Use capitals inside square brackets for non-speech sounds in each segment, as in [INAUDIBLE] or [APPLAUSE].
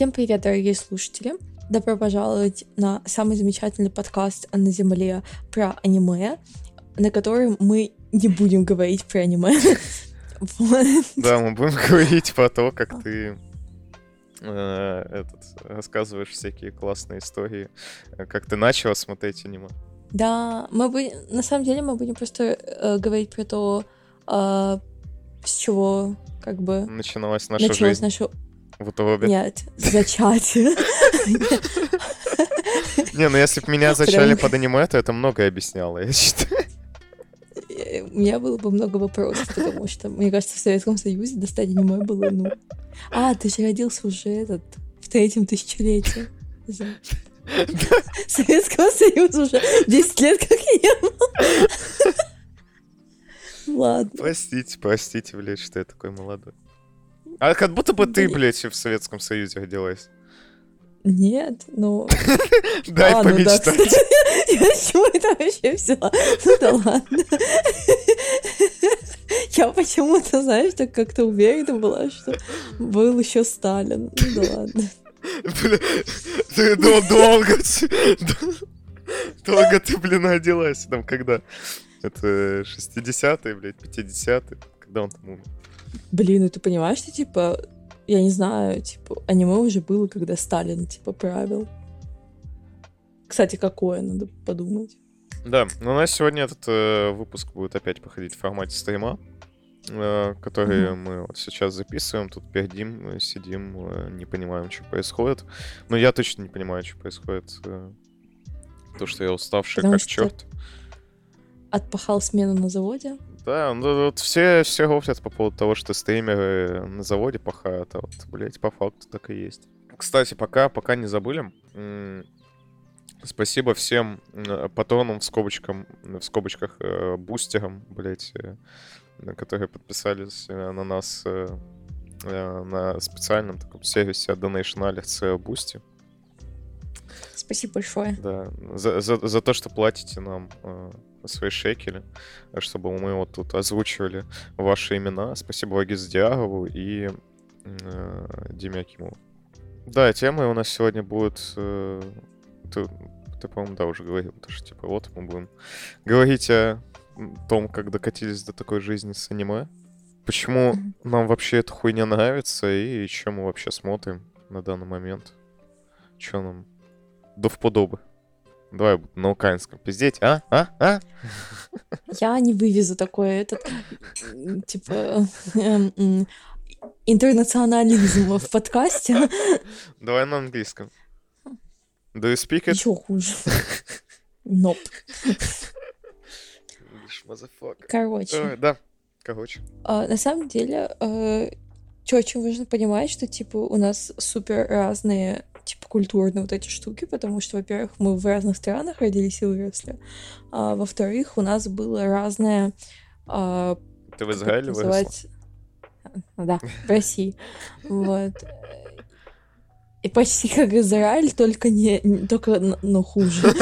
Всем привет, дорогие слушатели! Добро пожаловать на самый замечательный подкаст на Земле про аниме, на котором мы не будем говорить про аниме. Да, мы будем [LAUGHS] говорить про то, как ты э, этот, рассказываешь всякие классные истории, как ты начала смотреть аниме. Да, мы будем, на самом деле мы будем просто э, говорить про то, э, с чего как бы начиналась наша началась жизнь. наша в утробе. Нет, зачатие. Не, ну если бы меня зачали под аниме, то это многое объясняло, я считаю. У меня было бы много вопросов, потому что, мне кажется, в Советском Союзе достать аниме было, ну... А, ты же родился уже этот, в третьем тысячелетии. Советского Союза уже 10 лет как не было. Ладно. Простите, простите, блядь, что я такой молодой. А как будто бы ты, блядь, в Советском Союзе родилась. Нет, ну... [LAUGHS] Дай а, помечтать. Ну, да, [LAUGHS] Я с чего это вообще взяла? Ну да ладно. [LAUGHS] Я почему-то, знаешь, так как-то уверена была, что был еще Сталин. Ну да ладно. Бля, ты долго... Долго ты, блин, родилась там, когда? Это 60-е, блядь, 50-е. Когда он там умер? Блин, ну ты понимаешь, что, типа, я не знаю, типа, аниме уже было, когда Сталин, типа, правил. Кстати, какое, надо подумать. Да, но у нас сегодня этот э, выпуск будет опять походить в формате стрима, э, который mm-hmm. мы вот сейчас записываем. Тут пердим, сидим, э, не понимаем, что происходит. Но я точно не понимаю, что происходит. Э, то, что я уставший Потому как черт. Отпахал смену на заводе. Да, ну вот все, все говорят по поводу того, что стримеры на заводе пахают, а вот, блядь, по факту так и есть. Кстати, пока, пока не забыли, спасибо всем патронам в, скобочкам, в скобочках э, бустерам, блядь, э, которые подписались э, на нас на специальном таком сервисе Donation Alerts Boosty. Спасибо большое. Да, за, за, за то, что платите нам свои шекели, чтобы мы вот тут озвучивали ваши имена. Спасибо Вагиз Диагову и э, Диме Акимову. Да, темы у нас сегодня будут... Э, ты, ты по-моему, да, уже говорил, то, что типа вот мы будем говорить о том, как докатились до такой жизни с аниме. Почему нам вообще эта хуйня нравится и чем мы вообще смотрим на данный момент. Что нам до вподобы. Давай на украинском пиздеть, а? А? А? Я не вывезу такое, этот, типа, эм, интернационализм в подкасте. Давай на английском. Do you speak it? Еще хуже. Nope. Короче. да, короче. А, на самом деле, э, что очень важно понимать, что, типа, у нас супер разные типа культурные вот эти штуки, потому что, во-первых, мы в разных странах родились и выросли, а во-вторых, у нас было разное... А, Ты в Израиле выросла? Да, в России. Вот. И почти как Израиль, только не, только, но хуже.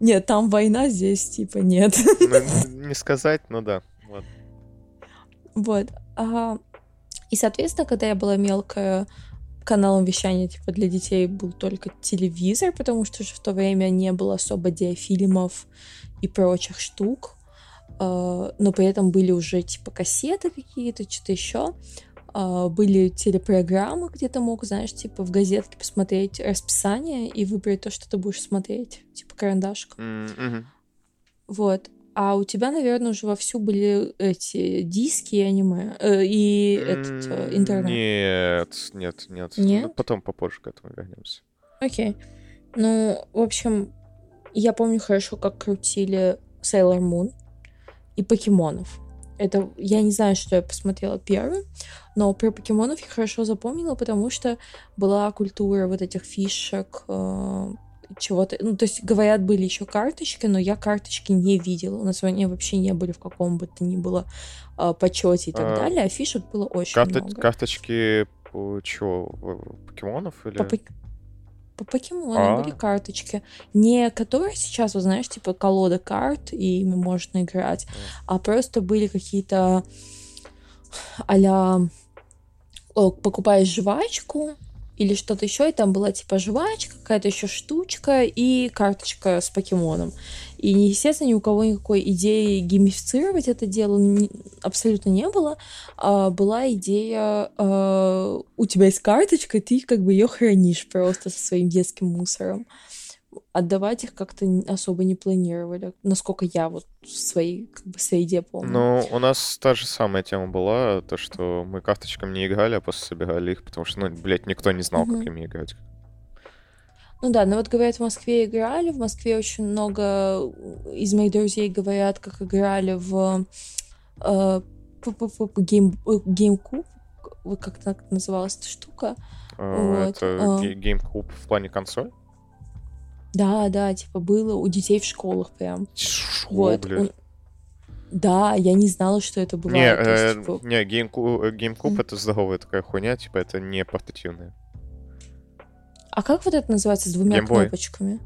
Нет, там война, здесь типа нет. Ну, не сказать, но да. Вот. Вот. А, и, соответственно, когда я была мелкая, каналом вещания типа для детей был только телевизор, потому что же в то время не было особо диафильмов и прочих штук. А, но при этом были уже типа кассеты какие-то, что-то еще. А, были телепрограммы, где ты мог, знаешь, типа в газетке посмотреть расписание и выбрать то, что ты будешь смотреть, типа карандашка. Mm-hmm. Вот. А у тебя, наверное, уже вовсю были эти диски и аниме, э, и этот э, интернет. Нет, нет, нет. Нет? Ну, потом попозже к этому вернемся. Окей. Ну, в общем, я помню хорошо, как крутили Sailor Moon и покемонов. Это я не знаю, что я посмотрела первым, но про покемонов я хорошо запомнила, потому что была культура вот этих фишек, э, чего-то. Ну, то есть, говорят, были еще карточки, но я карточки не видела. У нас они вообще не были в каком бы то ни было э, почете и так а, далее, а фишек было очень карто- много. Карточки чего? Покемонов или? По, по покемонам а были карточки. Не которые сейчас, вы знаешь, типа колода карт, и ими можно играть, а, а просто были какие-то а покупаешь жвачку, или что-то еще, и там была типа жвачка, какая-то еще штучка и карточка с покемоном. И, естественно, ни у кого никакой идеи геймифицировать это дело абсолютно не было. А была идея, а, у тебя есть карточка, ты как бы ее хранишь просто со своим детским мусором отдавать их как-то особо не планировали, насколько я вот в своей, как бы, среде помню. Ну, у нас та же самая тема была, то, что мы карточками не играли, а просто собирали их, потому что, ну, блядь, никто не знал, угу. как ими играть. Ну да, но вот говорят, в Москве играли, в Москве очень много из моих друзей говорят, как играли в э, GameCube, как так называлась эта штука. Uh, вот. Это uh, GameCube в плане консоль? Да, да, типа было у детей в школах прям. Шо, вот. Да, я не знала, что это было. Не, э, типа... не GameCube, GameCube mm. это здоровая такая хуйня, типа это не портативная. А как вот это называется с двумя Game кнопочками?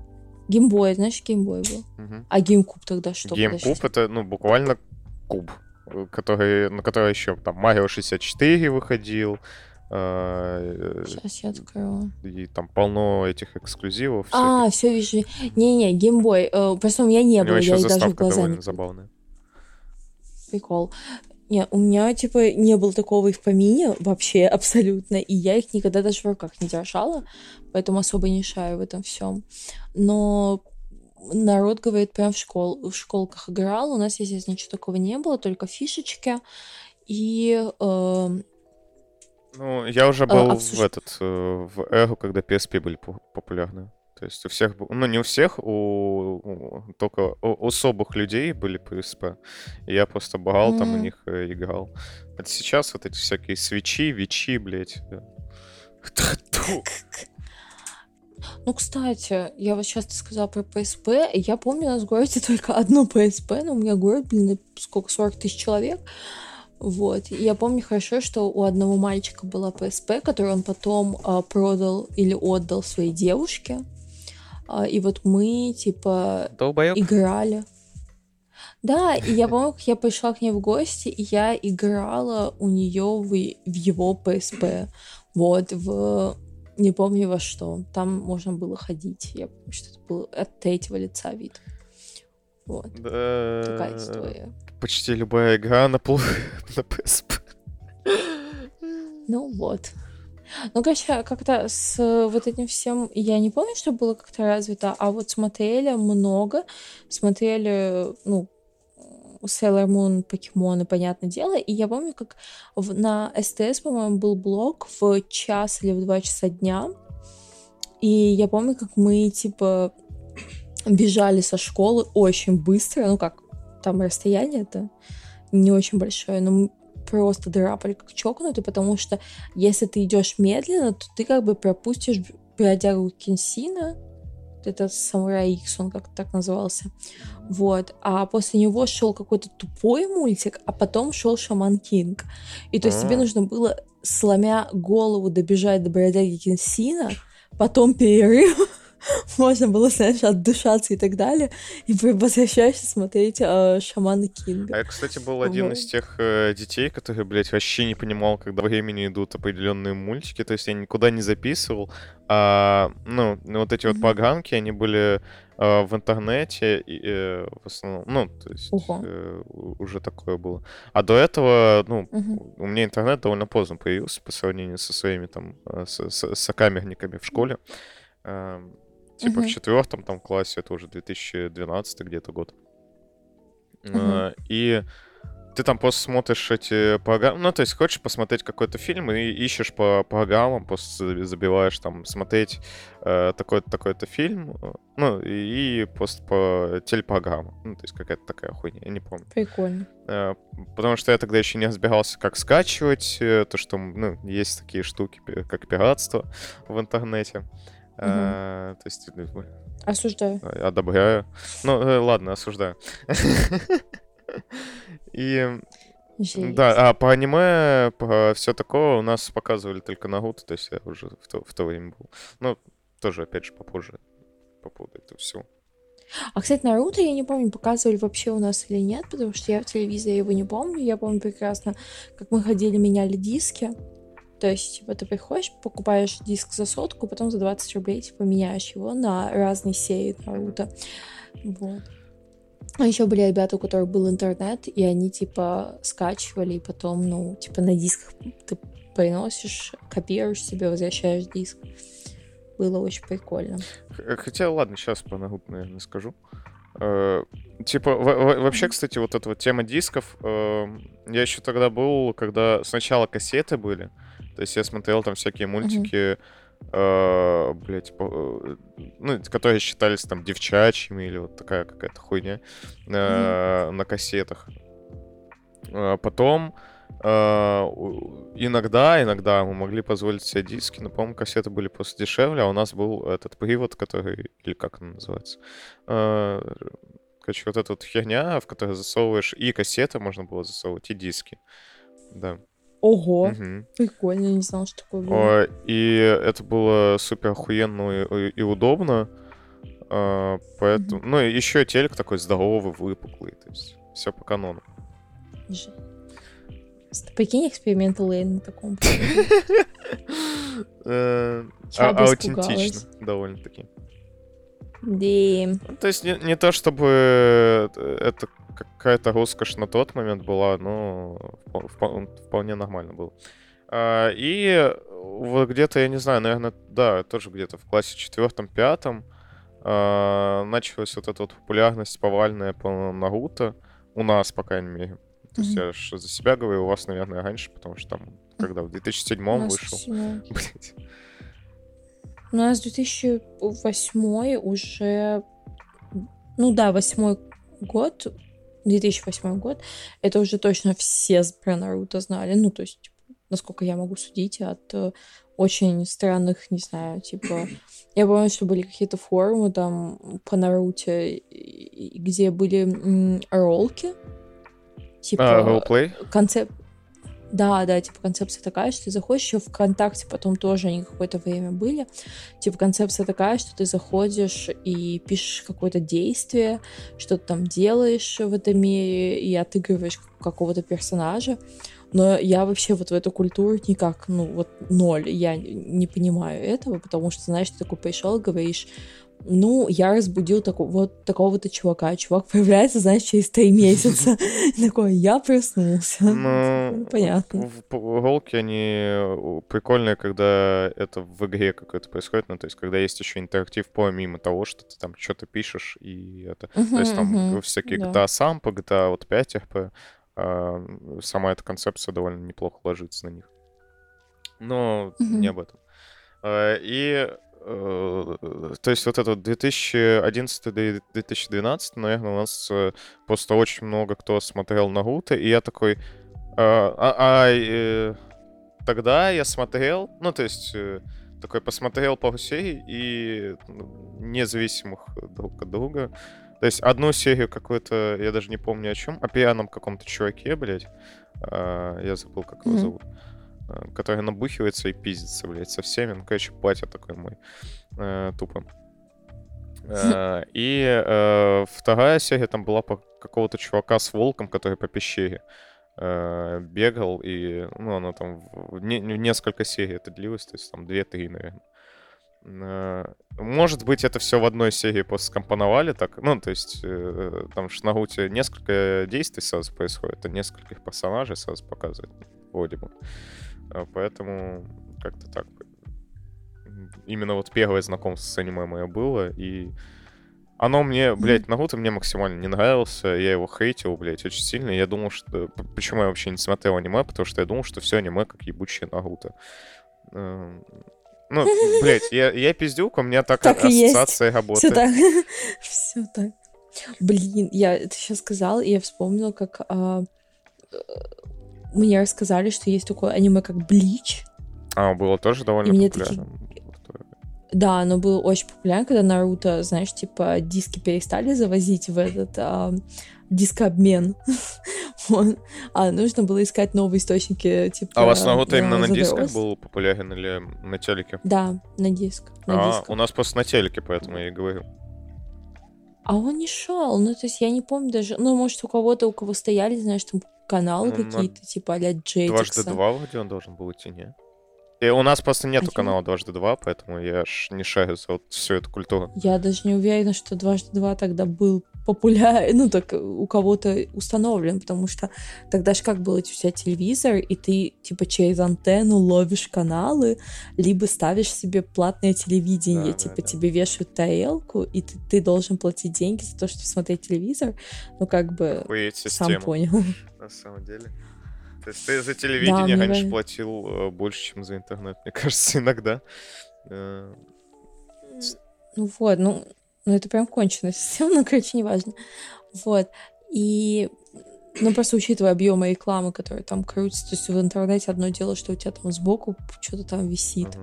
Геймбой, знаешь, геймбой был. Угу. А геймкуб тогда что? Геймкуб это, ну, буквально куб, который, на который еще там Марио 64 выходил, Сейчас я открою. И там полно этих эксклюзивов. А, все вижу. Не-не, геймбой. Э, просто у меня не было, я даже в глаза не... забавная. Прикол. Не, у меня, типа, не было такого и в помине вообще [LAUGHS] абсолютно, и я их никогда даже в руках не держала, поэтому особо не шаю в этом всем. Но народ говорит, прям в, школ, в школках играл, у нас, естественно, ничего такого не было, только фишечки, и э, ну, я уже а, был обсуж... в этот, э, в Эго, когда PSP были популярны. То есть у всех, ну не у всех, у, у только у особых людей были PSP. И я просто брал mm. там у них э, играл. А сейчас вот эти всякие свечи, вичи, блядь. [LAUGHS] Ну, кстати, я вот сейчас ты сказала про PSP. Я помню, у нас в городе [LAUGHS] только одно PSP, но у меня город, блин, сколько, 40 тысяч человек. Вот. И я помню хорошо, что у одного мальчика была PSP, которую он потом а, продал или отдал своей девушке. А, и вот мы, типа, Долбоёб. играли. Да, и я помню, как я пришла к ней в гости, и я играла у нее в, в его PSP. Вот, в... Не помню во что. Там можно было ходить. Я помню, что это был от третьего лица вид. Вот. Да. Такая история почти любая игра на, пол... [LAUGHS] на PSP. Ну вот. Ну, короче, как-то с вот этим всем, я не помню, что было как-то развито, а вот смотрели много, смотрели, ну, Sailor Moon, покемоны, понятное дело, и я помню, как в, на СТС, по-моему, был блок в час или в два часа дня, и я помню, как мы, типа, бежали со школы очень быстро, ну как, там расстояние это не очень большое, но мы просто драпали как чокнутые, потому что если ты идешь медленно, то ты как бы пропустишь бродягу Кенсина, это Самурай Икс, он как так назывался. Вот. А после него шел какой-то тупой мультик, а потом шел Шаман Кинг. И то есть тебе а. нужно было, сломя голову, добежать до бродяги Кенсина, потом перерыв, [LAUGHS] можно было, знаешь, отдышаться и так далее, и возвращаешься смотреть э, Шамана Кинга. А я, кстати, был один вот. из тех э, детей, который, блядь, вообще не понимал, когда времени идут определенные мультики, то есть я никуда не записывал, а, ну, вот эти mm-hmm. вот программки, они были э, в интернете, и, э, в основном, ну, то есть э, уже такое было. А до этого, ну, у меня интернет довольно поздно появился по сравнению со своими там, э, с, с, сокамерниками в школе. Э, Типа uh-huh. в четвертом там классе, это уже 2012 где-то год. Uh-huh. И ты там просто смотришь эти программы, ну, то есть хочешь посмотреть какой-то фильм и ищешь по программам, просто забиваешь там смотреть э, такой-то, такой-то фильм, ну, и, и просто по телепрограммам. Ну, то есть какая-то такая хуйня, я не помню. Прикольно. Э, потому что я тогда еще не разбирался, как скачивать, э, то, что, ну, есть такие штуки, как пиратство в интернете. А, то есть... Ну, осуждаю. Одобряю. Ну, э, ладно, осуждаю. И... Жесть. Да, а по аниме, по все такое у нас показывали только Наруто, то есть я уже в то, в то время был. Ну, тоже, опять же, попозже по поводу этого всего. А, кстати, Наруто, я не помню, показывали вообще у нас или нет, потому что я в телевизоре его не помню. Я помню прекрасно, как мы ходили, меняли диски. То есть, типа, ты приходишь, покупаешь диск за сотку, потом за 20 рублей, типа, меняешь его на разные серии Наруто. Вот. А еще были ребята, у которых был интернет, и они, типа, скачивали, и потом, ну, типа, на дисках ты приносишь, копируешь себе, возвращаешь диск. Было очень прикольно. Хотя, ладно, сейчас по Наруто, наверное, скажу. Э, типа, вообще, кстати, вот эта вот тема дисков, э, я еще тогда был, когда сначала кассеты были, то есть я смотрел там всякие мультики, э, блядь, по, ну, которые считались там девчачьими или вот такая какая-то хуйня э, на кассетах. А потом э, иногда, иногда мы могли позволить себе диски, но, по-моему, кассеты были просто дешевле, а у нас был этот привод, который, или как он называется, э, короче, вот эта вот херня, в которой засовываешь и кассеты можно было засовывать, и диски. Да. Ого, угу. прикольно, не знал, что такое было. И это было супер охуенно и, и удобно. А, поэтому, угу. ну, и еще телек такой здоровый, выпуклый, то есть все по канону. Прикинь, эксперимент Лейн на таком. [LAUGHS] Э, а, аутентично довольно-таки. Да. То есть не, не то, чтобы это какая-то роскошь на тот момент была, но вполне нормально было. А, и вот где-то, я не знаю, наверное, да, тоже где-то в классе четвертом-пятом а, началась вот эта вот популярность повальная по Наруто. У нас, по крайней мере. То есть я же за себя говорю, у вас, наверное, раньше, потому что там, когда в 2007 вышел. Блять. У нас 2008 [LAUGHS] уже... Ну да, восьмой год 2008 год, это уже точно все про Наруто знали. Ну, то есть, насколько я могу судить от э, очень странных, не знаю, типа... [CLEARS THROAT] Я помню, что были какие-то форумы там по Наруте, где были м, роллки. Типа... А, ролплей? Концепт... Да, да, типа концепция такая, что ты заходишь еще ВКонтакте, потом тоже они какое-то время были. Типа концепция такая, что ты заходишь и пишешь какое-то действие, что ты там делаешь в этом мире и отыгрываешь какого-то персонажа. Но я вообще вот в эту культуру никак, ну вот ноль, я не понимаю этого, потому что, знаешь, ты такой пришел, говоришь, ну, я разбудил такого, вот такого-то чувака. Чувак появляется, знаешь, через три месяца. [LAUGHS] Такой, я проснулся. Ну, [LAUGHS] понятно. Голки, они прикольные, когда это в игре какое-то происходит. Ну, то есть, когда есть еще интерактив помимо того, что ты там что-то пишешь, и это... То есть, там всякие GTA сам по GTA вот 5 RP, а, сама эта концепция довольно неплохо ложится на них. Но не об этом. А, и Э, то есть вот это 2011-2012, наверное, у нас э, просто очень много кто смотрел Наруто, и я такой... А, а, а э, тогда я смотрел, ну, то есть такой посмотрел пару серий и ну, независимых друг от друга. То есть одну серию какую-то, я даже не помню о чем, о пьяном каком-то чуваке, блядь. А, я забыл, как его mm-hmm. зовут. Э, который набухивается и пиздится, блядь, со всеми. Ну, короче, батя такой мой. Э, тупо. [LAUGHS] Э, и э, вторая серия там была по какого-то чувака с волком, который по пещере э, бегал, и, ну, она там в, не, несколько серий это длилось, то есть там две-три, наверное. Э, может быть, это все в одной серии просто скомпоновали так. Ну, то есть, э, там в Шнагуте несколько действий сразу происходит, а нескольких персонажей сразу показывают, вроде бы. А, поэтому как-то так. Именно вот первое знакомство с аниме мое было, и оно мне, блядь, Наруто мне максимально не нравился, я его хейтил, блядь, очень сильно. Я думал, что... Почему я вообще не смотрел аниме? Потому что я думал, что все аниме как ебучее Наруто. Эм, ну, [LAUGHS] блядь, я, я пиздюк, у меня так, так ассоциация работает. Все так. [LAUGHS] Все так. Блин, я это сейчас сказал, и я вспомнила, как а, мне рассказали, что есть такое аниме, как Блич. А, было тоже довольно и популярно. Такие... Да, оно было очень популярно, когда Наруто, знаешь, типа диски перестали завозить в этот а, дискообмен. [LAUGHS] а нужно было искать новые источники, типа... А у вас Наруто именно на дисках был популярен или на телеке? Да, на диск. На а, дисках. у нас просто на телеке, поэтому я и говорю. А он не шел, ну то есть я не помню даже, ну может у кого-то, у кого стояли, знаешь, там каналы ну, какие-то, типа а-ля Джетикса. Дважды два вроде он должен был идти, не? И у нас просто нету А канала дважды два, поэтому я ж не шарю за вот всю эту культуру. Я даже не уверена, что дважды два тогда был популярен, ну так у кого-то установлен, потому что тогда же как было, у тебя телевизор, и ты типа через антенну ловишь каналы, либо ставишь себе платное телевидение, Да, да, типа да. тебе вешают тарелку, и ты, ты должен платить деньги за то, чтобы смотреть телевизор, ну как бы Охуеть сам система, понял. на самом деле. То есть ты за телевидение мне раньше платил э, больше, чем за интернет, мне [LAUGHS] кажется, иногда. Э, Ну вот, ну, ну это прям конченая [LAUGHS] система, ну, короче, неважно. Вот. И ну, просто учитывая объемы рекламы, которые там крутятся, то есть в интернете одно дело, что у тебя там сбоку что-то там висит,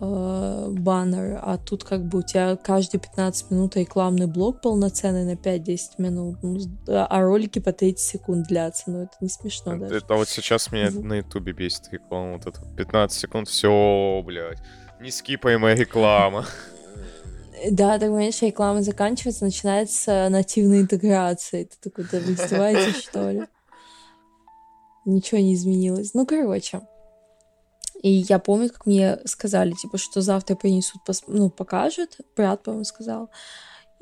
э, баннер, а тут как бы у тебя каждые 15 минут рекламный блок полноценный на 5-10 минут, ну, а а ролики по 30 секунд длятся, ну это не смешно даже. Это вот сейчас меня Вот. на ютубе бесит реклама. Вот это вот 15 секунд, все, блядь. Не скипаемая реклама. [LAUGHS] Да, так понимаешь, реклама заканчивается, начинается нативная интеграция. Ты такой, да вы издеваетесь, [LAUGHS] что ли? Ничего не изменилось. Ну, короче. И я помню, как мне сказали, типа, что завтра принесут, пос- ну, покажут. Брат, по-моему, сказал.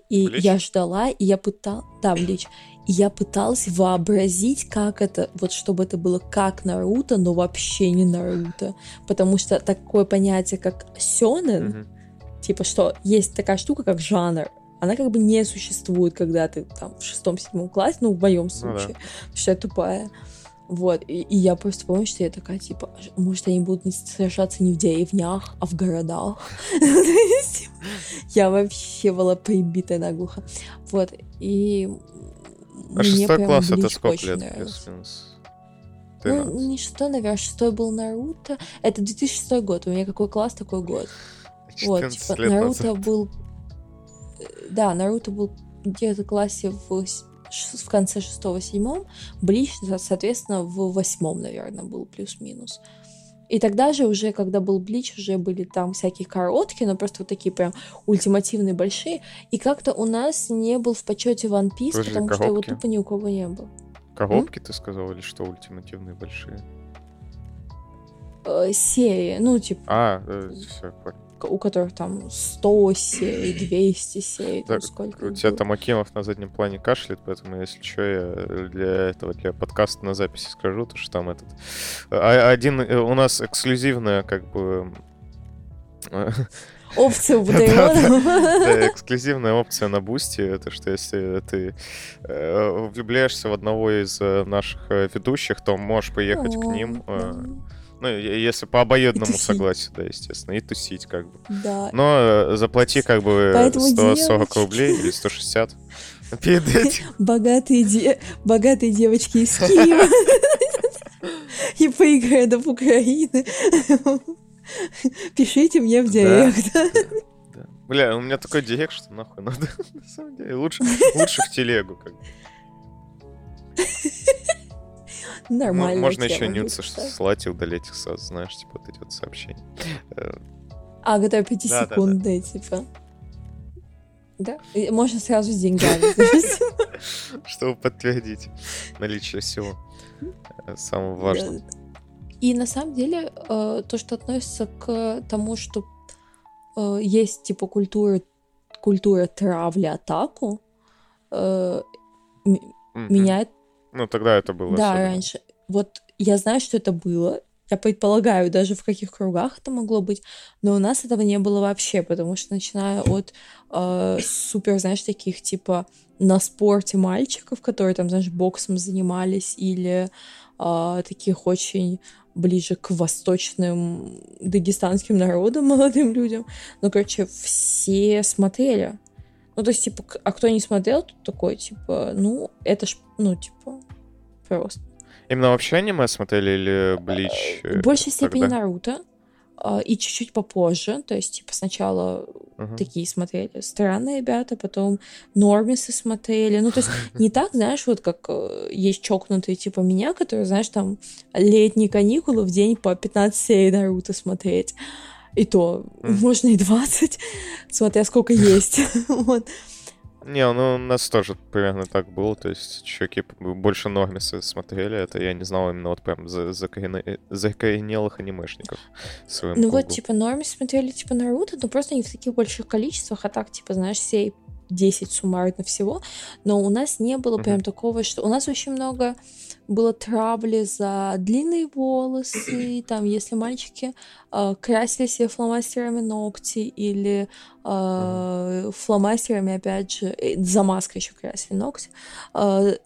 И Блич? я ждала, и я пыталась... Да, Блич. И я пыталась вообразить, как это, вот чтобы это было как Наруто, но вообще не Наруто. Потому что такое понятие, как сёнэн, Мгм. Типа, что есть такая штука, как жанр. Она как бы не существует, когда ты там в шестом-седьмом классе, ну, в моем да. случае, потому что я тупая. Вот, и, и я просто помню, что я такая, типа, «А ж- может, они будут не сражаться не в деревнях, а в городах. [LAUGHS] Я вообще была прибитая наглухо. Вот, и А шестой класс это сколько лет? Ну, 13. не шестой, наверное, шестой был Наруто. Это 2006 год, у меня какой класс, такой год. Вот, 14 типа, лет Наруто назад. был... э, Да, Наруто был где-то в классе в, в конце шестого-седьмом, Блич, со- соответственно, в восьмом, наверное, был плюс-минус. И тогда же уже, когда был Блич, уже были там всякие короткие, но просто вот такие прям ультимативные большие. И как-то у нас не был в почете One Piece, Подожди, потому что его коробки? тупо ни у кого не было. Коробки ты сказал или что ультимативные большие? Э, серии, ну, типа, А, все, к- у которых там 100 серий, 200 серий, там Так, сколько У тебя было. там Акимов на заднем плане кашляет, поэтому, если что, я для этого, для подкаста на записи скажу, то что там этот... а- Один э, у нас эксклюзивная, как бы... э, [LAUGHS] Опция у Да, Патреона. [LAUGHS] да, эксклюзивная опция на Бусти, это что если ты э, влюбляешься в одного из э, наших э, ведущих, то можешь поехать к ним, э, ну, если по обоюдному согласию, да, естественно, и тусить как бы. Да. Но э, заплати как бы Поэтому 140 девочки. рублей или 160 [LAUGHS] перед этим. [LAUGHS] Богатые, де- богатые девочки из Киева [LAUGHS] и пригородов Украины. Пишите мне в директ. Бля, у меня такой директ, что нахуй надо. На самом деле, лучше, лучше в телегу. Как. бы. Нормально. Можно еще нюцы слать и удалять их знаешь, типа вот эти вот сообщения. Э, А, да, да. 5-секундные, типа. Да? Можно сразу с деньгами. [LAUGHS] Чтобы подтвердить наличие всего э, самого важного. И на самом деле э, то, что относится к тому, что есть типа культура, культура травли атаку, меня Ну, тогда это было Да, особенно. раньше. Вот я знаю, что это было. Я предполагаю, даже в каких кругах это могло быть, но у нас этого не было вообще, потому что начиная от э, супер, знаешь, таких типа на спорте мальчиков, которые там, знаешь, боксом занимались, или э, таких очень ближе к восточным дагестанским народам, [LAUGHS] молодым людям. Ну, короче, все смотрели. Ну, то есть, типа, а кто не смотрел, тут такой, типа, ну, это ж, ну, типа, просто. Именно вообще аниме смотрели или Блич? э, В большей степени тогда? Наруто. а, И чуть-чуть попозже. То есть, типа, сначала Мгм. такие смотрели странные ребята, потом нормисы смотрели. Ну, то есть, [LAUGHS] не так, знаешь, вот как э, есть чокнутые типа меня, которые, знаешь, там летние каникулы в день по 15 серий Наруто смотреть. И то Мгм. можно и 20, смотря сколько есть. [LAUGHS] Вот. Не, ну у нас тоже примерно так было, то есть чуваки больше Нормисы смотрели, это я не знал именно вот прям за, закорен... закоренелых анимешников. Ну вот, типа, Нормис смотрели, типа, Наруто, но просто не в таких больших количествах, а так, типа, знаешь, все 10 суммарно всего, но у нас не было прям такого, что у нас очень много было травли за длинные волосы, там, если мальчики э, красили себе фломастерами ногти или э, фломастерами, опять же, э, за маской еще красили ногти, э,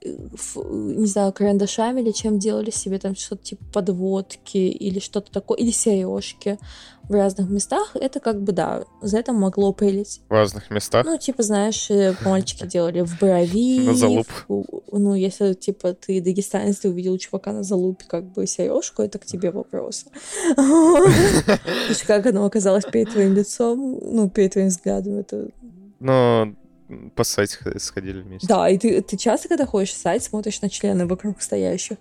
не знаю, карандашами или чем делали себе там что-то типа подводки или что-то такое, или сережки в разных местах, это как бы, да, за это могло прилететь. В разных местах? Ну, типа, знаешь, мальчики делали в брови. [LAUGHS] На залуп. Ну, если, типа, ты дагестанец, ты увидел чувака на залупе, как бы, сережку, это к тебе вопрос. [LAUGHS] [LAUGHS] Как оно оказалось перед твоим лицом, ну, перед твоим взглядом, это... Но по сайте сходили вместе. Да, и ты, ты часто, когда ходишь в сайт, смотришь на члены вокруг стоящих?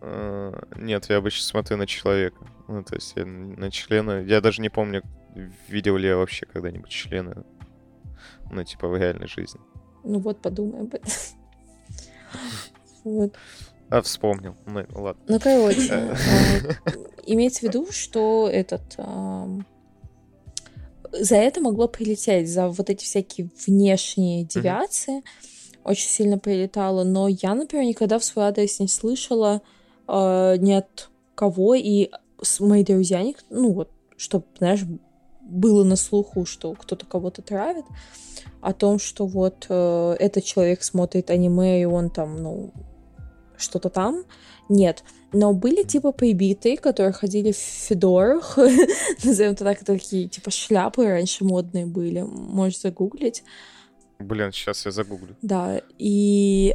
А, нет, я обычно смотрю на человека. Ну, то есть я на члена... Я даже не помню, видел ли я вообще когда-нибудь члена. Ну, типа в реальной жизни. Ну вот, подумай об этом. [LAUGHS] Вот. А, вспомнил. Ну, ладно. Ну, короче, [LAUGHS] а, имеется в виду, что этот... За это могло прилететь, за вот эти всякие внешние девиации. Очень сильно прилетало. Но я, например, никогда в свой адрес не слышала э, ни от кого, и мои друзья, ну вот, чтобы, знаешь, было на слуху, что кто-то кого-то травит, о том, что вот э, этот человек смотрит аниме, и он там, ну, что-то там. Нет. Но были типа прибитые, которые ходили в федорах, [LAUGHS] назовем это так, такие типа шляпы раньше модные были, можешь загуглить. Блин, сейчас я загуглю. Да, и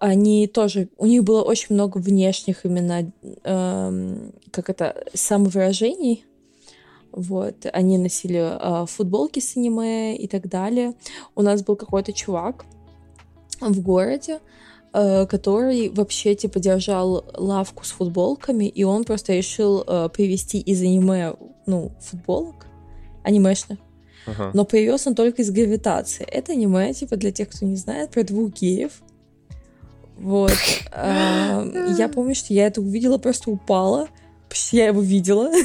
они тоже, у них было очень много внешних именно, эм, как это, самовыражений. Вот, они носили э, футболки с аниме и так далее. У нас был какой-то чувак в городе, который вообще типа держал лавку с футболками, и он просто решил э, привезти из аниме, ну, футболок анимешных. Ага. Но привез он только из гравитации. Это аниме, типа, для тех, кто не знает, про двух геев, вот. [LAUGHS] Я помню, что я это увидела, просто упала. Я его видела. [LAUGHS]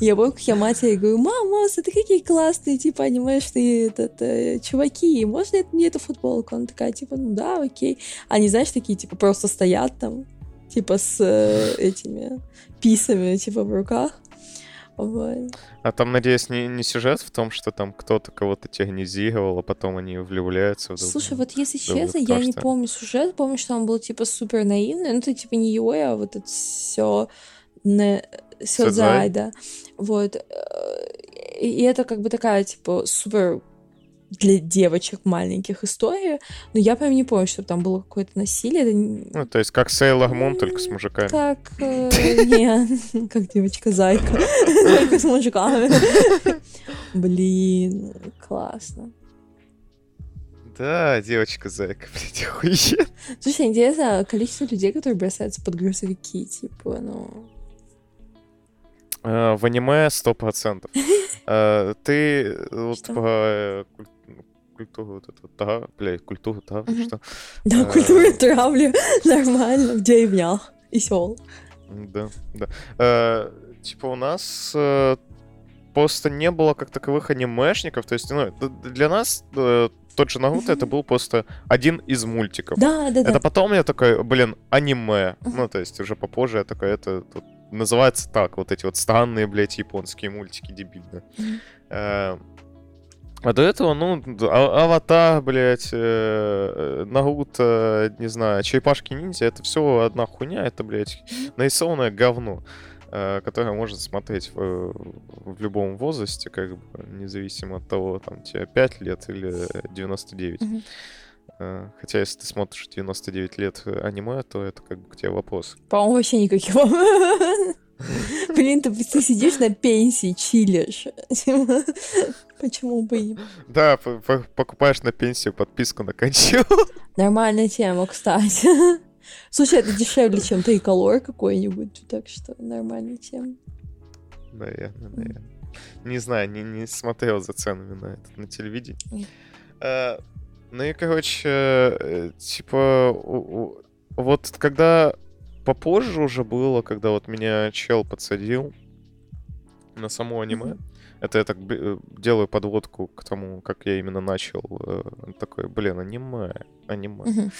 Я помню, как я матери говорю, мама, смотри, какие классные, типа, анимешные этот, э, чуваки, можно мне эту футболку? Она такая, типа, ну да, окей. Они, знаешь, такие, типа, просто стоят там, типа, с э, этими писами, типа, в руках. А там, надеюсь, не, не сюжет в том, что там кто-то кого-то тягнизировал, а потом они влюбляются в друг Слушай, вот если честно, я не что... помню сюжет, помню, что он был типа супер наивный, ну это типа не его, а вот это все не Сёдзай, да. Вот. И это как бы такая, типа, супер для девочек маленьких история, но я прям не помню, что там было какое-то насилие. Это... Ну, то есть как Сейлор Мун, только с мужиками. Как, э, [LAUGHS] не, как девочка-зайка, только с мужиками. Блин, классно. Да, девочка-зайка, блядь, охуенно. Слушай, интересно, количество людей, которые бросаются под грузовики, типа, ну... Uh, в аниме 100%. Uh, [LAUGHS] ты вот по культуру вот эту, да, бля, культуру, да, угу. что... Да, э, культуру травли [LAUGHS] нормально в деревнях и сел. Да, да. Э, типа у нас э, просто не было как таковых анимешников, то есть, ну, для нас тот же Наруто это был просто один из мультиков. Да, да, да. Это потом я такой, блин, аниме. Ну, то есть уже попозже я такой, это тут называется так, вот эти вот странные, блядь, японские мультики дебильные. А до этого, ну, а Аватар, блядь, э, э, Наруто, не знаю, Черепашки ниндзя, это все одна хуйня, это, блядь, нарисованное говно, э, которое можно смотреть в, в любом возрасте, как бы, независимо от того, там, тебе 5 лет или 99. Mm-hmm. Хотя, если ты смотришь 99 лет аниме, то это как бы к тебе вопрос. По-моему, вообще никаких [LAUGHS] Блин, ты, ты сидишь на пенсии, чилишь. Почему бы и... Да, покупаешь на пенсию подписку на кончу. Нормальная тема, кстати. Слушай, это дешевле, чем триколор какой-нибудь, так что нормальная тема. Наверное, наверное. не знаю, не, не смотрел за ценами на это, на телевидении. Э, ну и, короче, э, типа, вот когда попозже уже было, когда вот меня чел подсадил на само аниме, это я так э, делаю подводку к тому, как я именно начал. э, Такой, блин, аниме, аниме.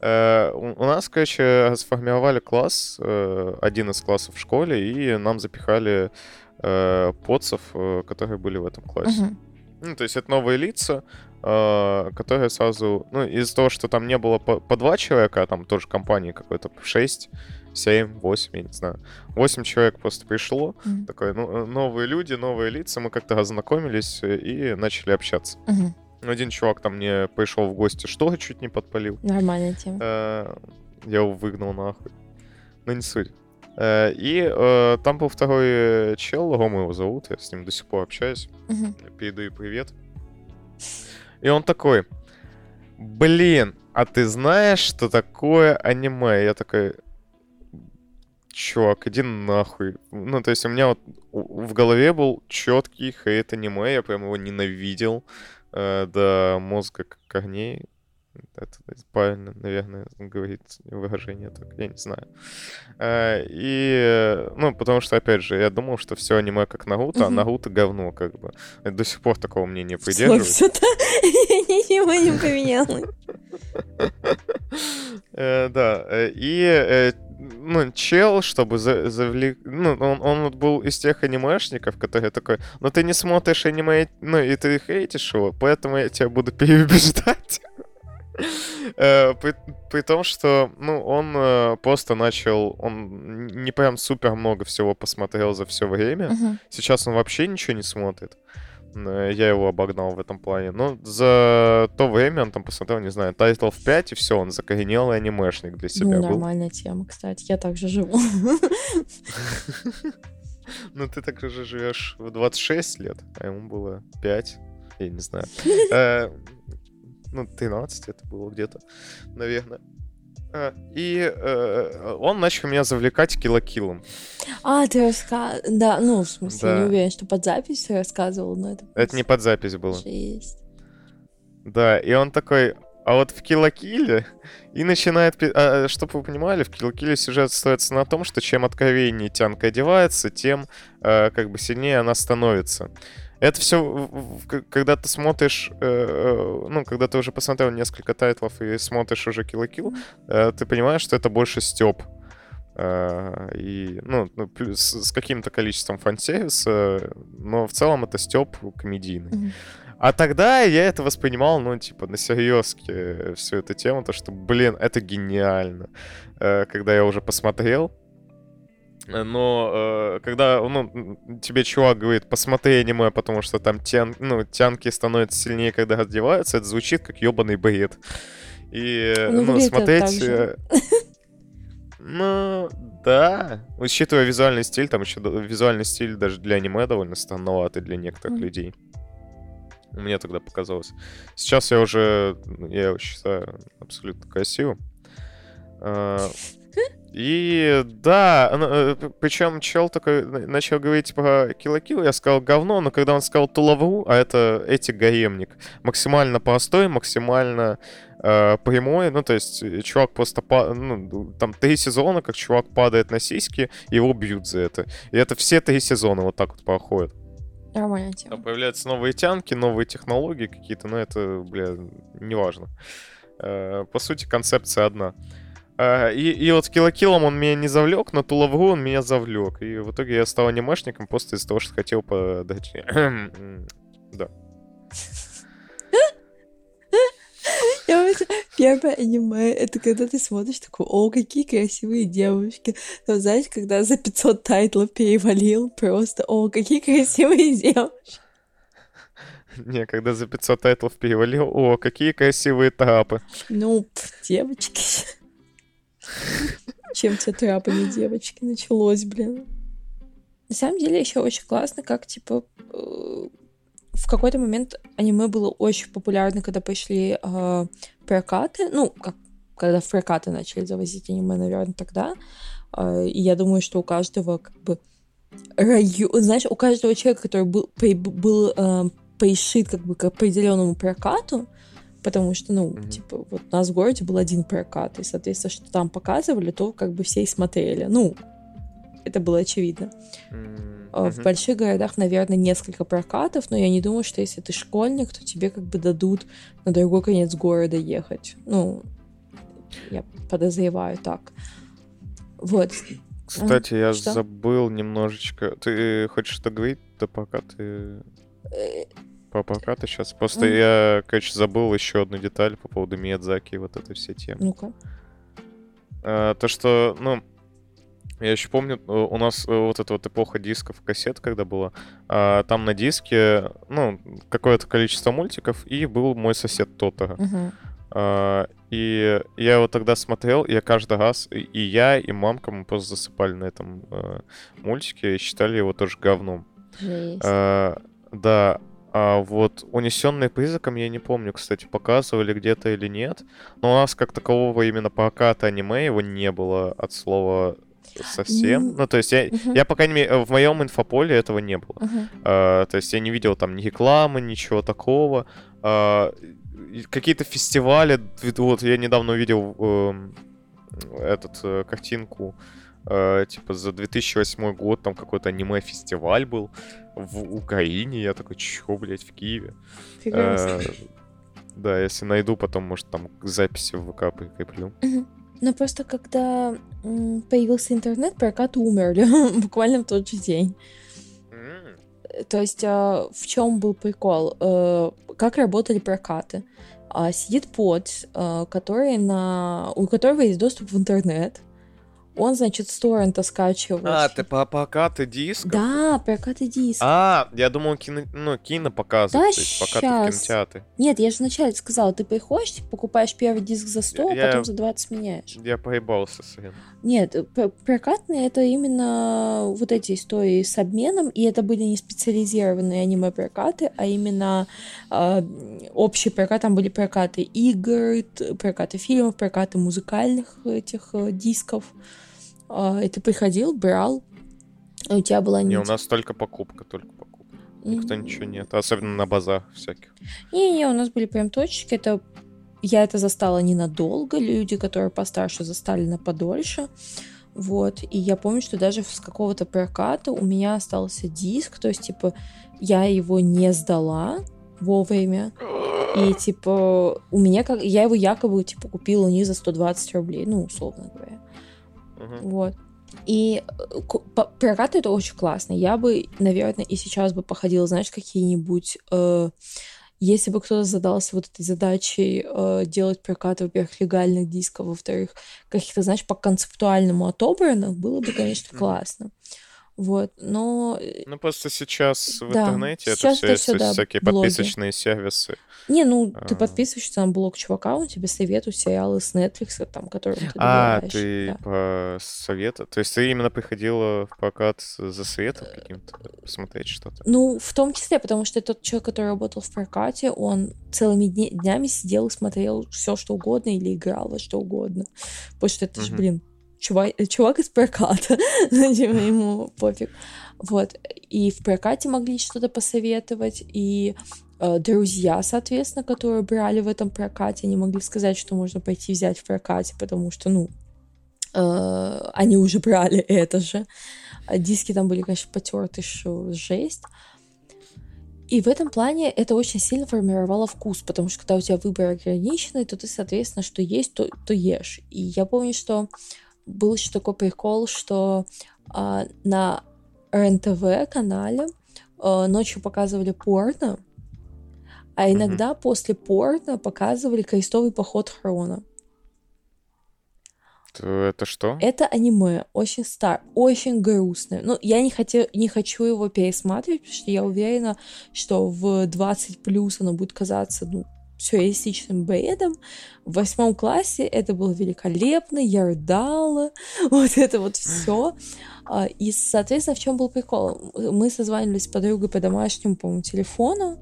Э, У у нас, короче, сформировали класс, э, один из классов в школе, и нам запихали э, которые были в этом классе. Ну, то есть это новые лица, которые сразу... Ну, из-за того, что там не было по, по два человека, а там тоже компании какой-то 6, 7, 8, я не знаю. 8 человек просто пришло. Мгм. Такое, ну, э, новые люди, новые лица. Мы как-то ознакомились э, и начали общаться. Мгм. Один чувак там мне пришел в гости, что чуть не подпалил. Нормальная тема. Э, Я его выгнал нахуй. Ну, не суть. Э, И э, там был второй э, чел, Рома его зовут, я с ним до сих пор общаюсь. Мгм. Передаю привет. И он такой, блин, а ты знаешь, что такое аниме? Я такой, чувак, иди нахуй. Ну, то есть у меня вот в голове был четкий хейт аниме, я прям его ненавидел э, до мозга к- корней. Это правильно, наверное, говорить выражение так, я не знаю. Э, И, ну, потому что, опять же, я думал, что все аниме как Наруто, а Мгм. Наруто говно, как бы. Я до сих пор такого мнения придерживаюсь. [LAUGHS] всё-то ничего не поменялось. Э, Да, э, и, ну, чел, чтобы за- завлек... Ну, он, он вот был из тех анимешников, которые такой, ну, ты не смотришь аниме, ну, и ты хейтишь его, поэтому я тебя буду [LAUGHS] переубеждать. Э, При, при том, что, ну, он э, просто начал, он не прям супер много всего посмотрел за все время. Сейчас он вообще ничего не смотрит. Э, Я его обогнал в этом плане. Но за то время он там посмотрел, не знаю, тайтлов 5, и все, он закоренелый анимешник для себя Ну, был. нормальная тема, кстати. Я также живу. [LAUGHS] Ну, ты так же живешь в 26 лет, а ему было 5, я не знаю. [LAUGHS] Ну, 13 это было где-то, наверное. А, И э, он начал меня завлекать килокилом. А, ты рассказывал... Да, ну, в смысле, Да. не уверен, что под запись ты рассказывал, но это... Это не под запись было. Жесть. Да, и он такой, а вот в Киллакилле и начинает... а, чтобы вы понимали, в Киллакилле сюжет строится на том, что чем откровеннее тянка одевается, тем э, как бы сильнее она становится. Это все, когда ты смотришь, э, э, ну, когда ты уже посмотрел несколько тайтлов и смотришь уже Киллакилл, э, ты понимаешь, что это больше степ. И, ну, ну, плюс с каким-то количеством фан-сервиса, но в целом это степ комедийный. А тогда я это воспринимал, ну, типа, на серьезке всю эту тему, то, что, блин, это гениально. Когда я уже посмотрел, но э, когда, ну, тебе чувак говорит, посмотри аниме, потому что там тян, ну, тянки становятся сильнее, когда одеваются, это звучит как ебаный бред. И, э, Ну, ну, смотреть... э, Ну, да. Учитывая визуальный стиль, там еще визуальный стиль даже для аниме довольно странноватый для некоторых Мгм. людей. Мне тогда показалось. Сейчас я уже, я его считаю абсолютно красивым. И да, причем чел такой на- начал говорить про Килокил, я сказал говно, но когда он сказал Тулавру, а это этик гаремник, максимально простой, максимально э, прямой, ну то есть э, чувак просто, па- ну, там три сезона, как чувак падает на сиськи, его бьют за это. И это все три сезона вот так вот проходят. Нормальная тема. Там появляются новые тянки, новые технологии какие-то, но это, бля, неважно. Э, По сути, концепция одна. Э, И, и вот килокилом он меня не завлек, на Тулавру он меня завлек. И в итоге я стал анимешником просто из-за того, что хотел подать... [CLEARS THROAT] Да. Я помню, первое аниме, это когда ты смотришь такой, о, какие красивые девушки. Но знаешь, когда за 500 тайтлов перевалил, просто, о, какие красивые девушки. [LAUGHS] Не, когда за 500 тайтлов перевалил, о, какие красивые трапы. Ну, девочки. Чем те трапы не девочки началось, блин. На самом деле еще очень классно, как, типа, э, в какой-то момент аниме было очень популярно, когда пошли э, прокаты. Ну, как когда в прокаты начали завозить аниме, наверное, тогда. Э, и я думаю, что у каждого, как бы, район, знаешь, у каждого человека, который был, при- был э, пришит как бы к определенному прокату, потому что, ну, Мгм. типа, вот у нас в городе был один прокат, и, соответственно, что там показывали, то как бы все и смотрели. Ну, это было очевидно. А В больших городах, наверное, несколько прокатов, но я не думаю, что если ты школьник, то тебе как бы дадут на другой конец города ехать. Ну, я подозреваю так. Вот. Кстати, я что? забыл немножечко. Ты хочешь договорить, да пока ты... По пока ты сейчас. Просто Мгм. я, короче, забыл еще одну деталь по поводу Миядзаки и вот этой всей темы. Ну-ка. А, то, что, ну, я еще помню, э, у нас э, вот эта вот эпоха дисков, кассет, когда была, а, там на диске, ну, какое-то количество мультиков, и был мой сосед Тотора. Мгм. А, и я его тогда смотрел, я каждый раз, и- и я, и мамка, мы просто засыпали на этом э, мультике и считали его тоже говном. Жесть. А, да, а вот унесенные призраком, я не помню, кстати, показывали где-то или нет. Но у нас как такового именно проката аниме его не было от слова совсем. Ну, то есть я, мгм. я по крайней мере, в моем инфополе этого не было. Мгм. А, то есть я не видел там ни рекламы, ничего такого. А, какие-то фестивали. Вот я недавно увидел эм, этот э, картинку. э, типа за 2008 год там какой-то аниме-фестиваль был в Украине. Я такой, чё, блядь, в Киеве? Э, Да, если найду, потом, может, там записи в ВК прикреплю. Но просто когда появился интернет, прокаты умерли [LAUGHS] буквально в тот же день. То есть а, в чем был прикол? Э, Как работали прокаты? А, Сидит под, э, который на... у которого есть доступ в интернет. Он, значит, с торрента скачивает. А, ты по прокаты дисков? Да, прокаты диска. А, я думал, кино, ну, кино показывают, Да то есть пока ты в кинотеатре. Нет, я же вначале сказала, ты приходишь, типа, покупаешь первый диск за 100, а Я- потом за 20 меняешь. Я поебался с этим. Нет, п- прокатные это именно вот эти истории с обменом, и это были не специализированные аниме-прокаты, а именно а, общий прокат, там были прокаты игр, прокаты фильмов, прокаты музыкальных этих э, дисков. А, и ты приходил, брал, и у тебя была Не, у нить. нас только покупка, только покупка. Никто Мгм. ничего нет. Особенно на базах всяких. Не-не, у нас были прям точки. Это я это застала ненадолго. Люди, которые постарше, застали на подольше. Вот. И я помню, что даже с какого-то проката у меня остался диск. То есть, типа, я его не сдала вовремя. И, типа, у меня как... Я его якобы, типа, купила у них за 120 рублей. Ну, условно говоря. Мгм. Вот. И э, прокат это очень классно. Я бы, наверное, и сейчас бы походила, знаешь, какие-нибудь... э, если бы кто-то задался вот этой задачей э, делать прокат, во-первых, легальных дисков, во-вторых, каких-то, знаешь, по концептуальному отобранных, было бы, конечно, классно. Вот, но... э, Ну, просто сейчас в Да, интернете это сейчас все это есть, всё, то есть да, всякие блоги. подписочные сервисы. Не, ну, ты А. подписываешься на блог чувака, он тебе советует сериалы с Netflix, там, которым ты А, ты да. по совету? То есть ты именно приходила в прокат за советом каким-то посмотреть что-то? Ну, в том числе, потому что тот человек, который работал в прокате, он целыми днями сидел и смотрел все, что угодно, или играл во что угодно. Потому что это же, Мгм. блин, чувак, чувак из проката, [LAUGHS] ему пофиг. Вот. И в прокате могли что-то посоветовать, и э, друзья, соответственно, которые брали в этом прокате, они могли сказать, что можно пойти взять в прокате, потому что, ну, э, они уже брали [LAUGHS] это же. А диски там были, конечно, потерты, что жесть. И в этом плане это очень сильно формировало вкус, потому что когда у тебя выбор ограниченный, то ты, соответственно, что есть, то, то ешь. И я помню, что был еще такой прикол, что а, на РНТВ канале а, ночью показывали порно, а иногда после порно показывали крестовый поход Хрона. То Это что? Это аниме, очень стар, очень грустное. Ну, я не, хотел, не хочу его пересматривать, потому что я уверена, что в 20 плюс оно будет казаться, ну, сюрреалистичным бредом. В восьмом классе это было великолепно, я рыдала, [LAUGHS] вот это вот все. И, соответственно, в чем был прикол? Мы созванивались с подругой по домашнему, по-моему, телефону,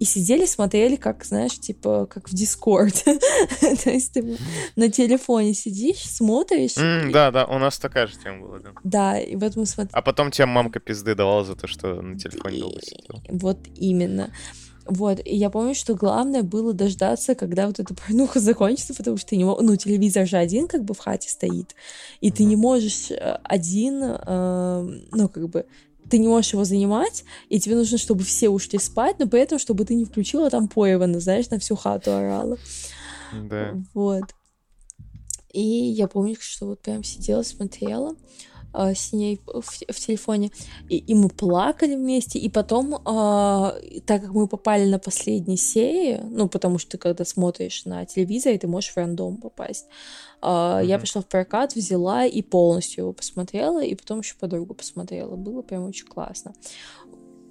и сидели, смотрели, как, знаешь, типа, как в Дискорд. [LAUGHS] То есть ты на телефоне сидишь, смотришь. Да, да, у нас такая же тема была, да. Да, и вот мы смотрели. А потом тебе мамка пизды давала за то, что на телефоне долго сидел. Вот именно. Вот, и я помню, что главное было дождаться, когда вот эта порнуха [LAUGHS] закончится, потому что ты не мог... ну, телевизор же один как бы в хате стоит, и ты не можешь э, один, э, ну, как бы, ты не можешь его занимать, и тебе нужно, чтобы все ушли спать, но при этом, чтобы ты не включила там Поевана, знаешь, на всю хату орала. Да. Вот. И я помню, что вот прям сидела, смотрела э, с ней в, в телефоне, и, и мы плакали вместе, и потом, э, так как мы попали на последние серии, ну, потому что ты когда смотришь на телевизоре, ты можешь в рандом попасть, э, mm-hmm. я пошла в прокат, взяла и полностью его посмотрела, и потом еще подругу посмотрела, было прям очень классно.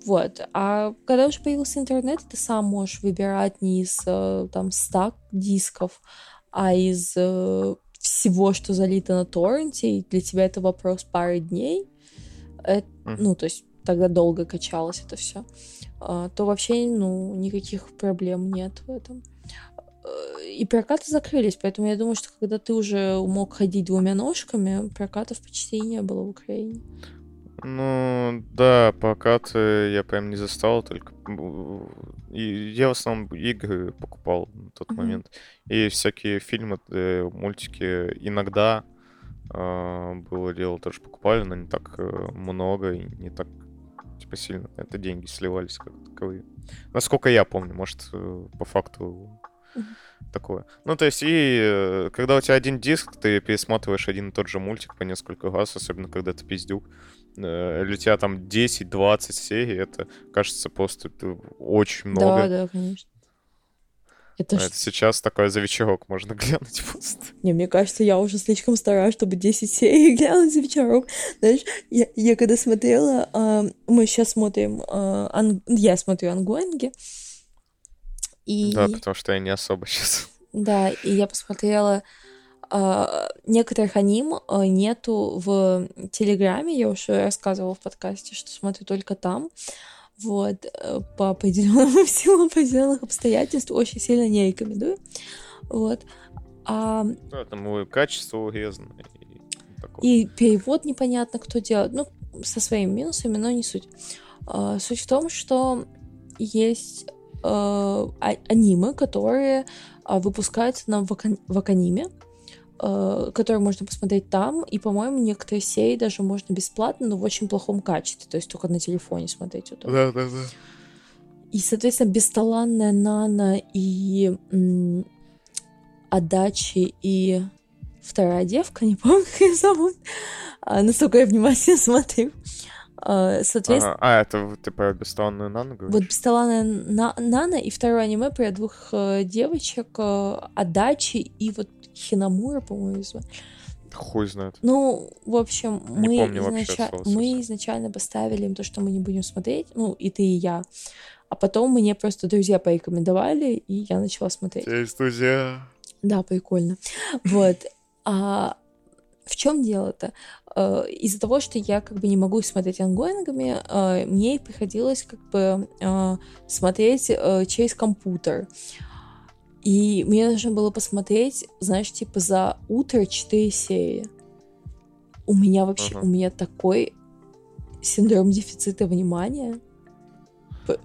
Вот. А когда уже появился интернет, ты сам можешь выбирать не из э, там 100 дисков, а из э, всего, что залито на торренте, и для тебя это вопрос пары дней, это, mm. ну, то есть тогда долго качалось это все, а, то вообще, ну, никаких проблем нет в этом. И прокаты закрылись, поэтому я думаю, что когда ты уже мог ходить двумя ножками, прокатов почти не было в Украине. Ну, да, прокаты я прям не застал, только... И я в основном игры покупал на тот mm-hmm. момент. И всякие фильмы, э, мультики иногда э, было дело, тоже покупали, но не так э, много и не так типа сильно это деньги сливались как таковые. Насколько я помню, может, э, по факту такое. Ну, то есть, и когда у тебя один диск, ты пересматриваешь один и тот же мультик по несколько раз, особенно когда ты пиздюк. Э, или у тебя там 10-20 серий, это кажется просто очень много. Да, да, конечно. Это, а ж... это сейчас такой за вечерок можно [LAUGHS] глянуть просто. Не, мне кажется, я уже слишком стараюсь, чтобы 10 серий [LAUGHS] глянуть за вечерок. Знаешь, я, я когда смотрела, э, мы сейчас смотрим, э, ан... я смотрю ангоинги, и... Да, потому что я не особо сейчас. Да, и я посмотрела некоторых аним uh, нету в Телеграме, я уже рассказывала в подкасте, что смотрю только там. Вот, uh, по определенным [LAUGHS] силам, определенных обстоятельств очень сильно не рекомендую. Вот. А... Да, там качество урезано. И, и перевод непонятно, кто делает. Ну, со своими минусами, но не суть. Суть в том, что есть а, аниме, которые выпускаются на Ваканиме, Э, который можно посмотреть там, и, по-моему, некоторые серии даже можно бесплатно, но в очень плохом качестве, то есть только на телефоне смотреть удобно. Да, да, да. И, соответственно, бесталанная Нана и м- Адачи и вторая девка, не помню, как ее зовут, а, настолько я внимательно [LAUGHS] смотрю. А, соответственно... Ага. А, это ты про бесталанную Нану говоришь? Вот бесталанная на- Нана и второе аниме про двух э, девочек, э, Адачи и вот Хинамура, по-моему, звать. Хуй знает. Ну, в общем, не мы, изнач... мы изначально поставили им то, что мы не будем смотреть, ну, и ты, и я. А потом мне просто друзья порекомендовали, и я начала смотреть. Есть друзья. Да, прикольно. Вот. А в чем дело-то? Э, из-за того, что я как бы не могу смотреть ангоингами, э, мне приходилось как бы э, смотреть через компьютер. И мне нужно было посмотреть, знаешь, типа за утро 4 серии. У меня вообще, uh-huh. у меня такой синдром дефицита внимания.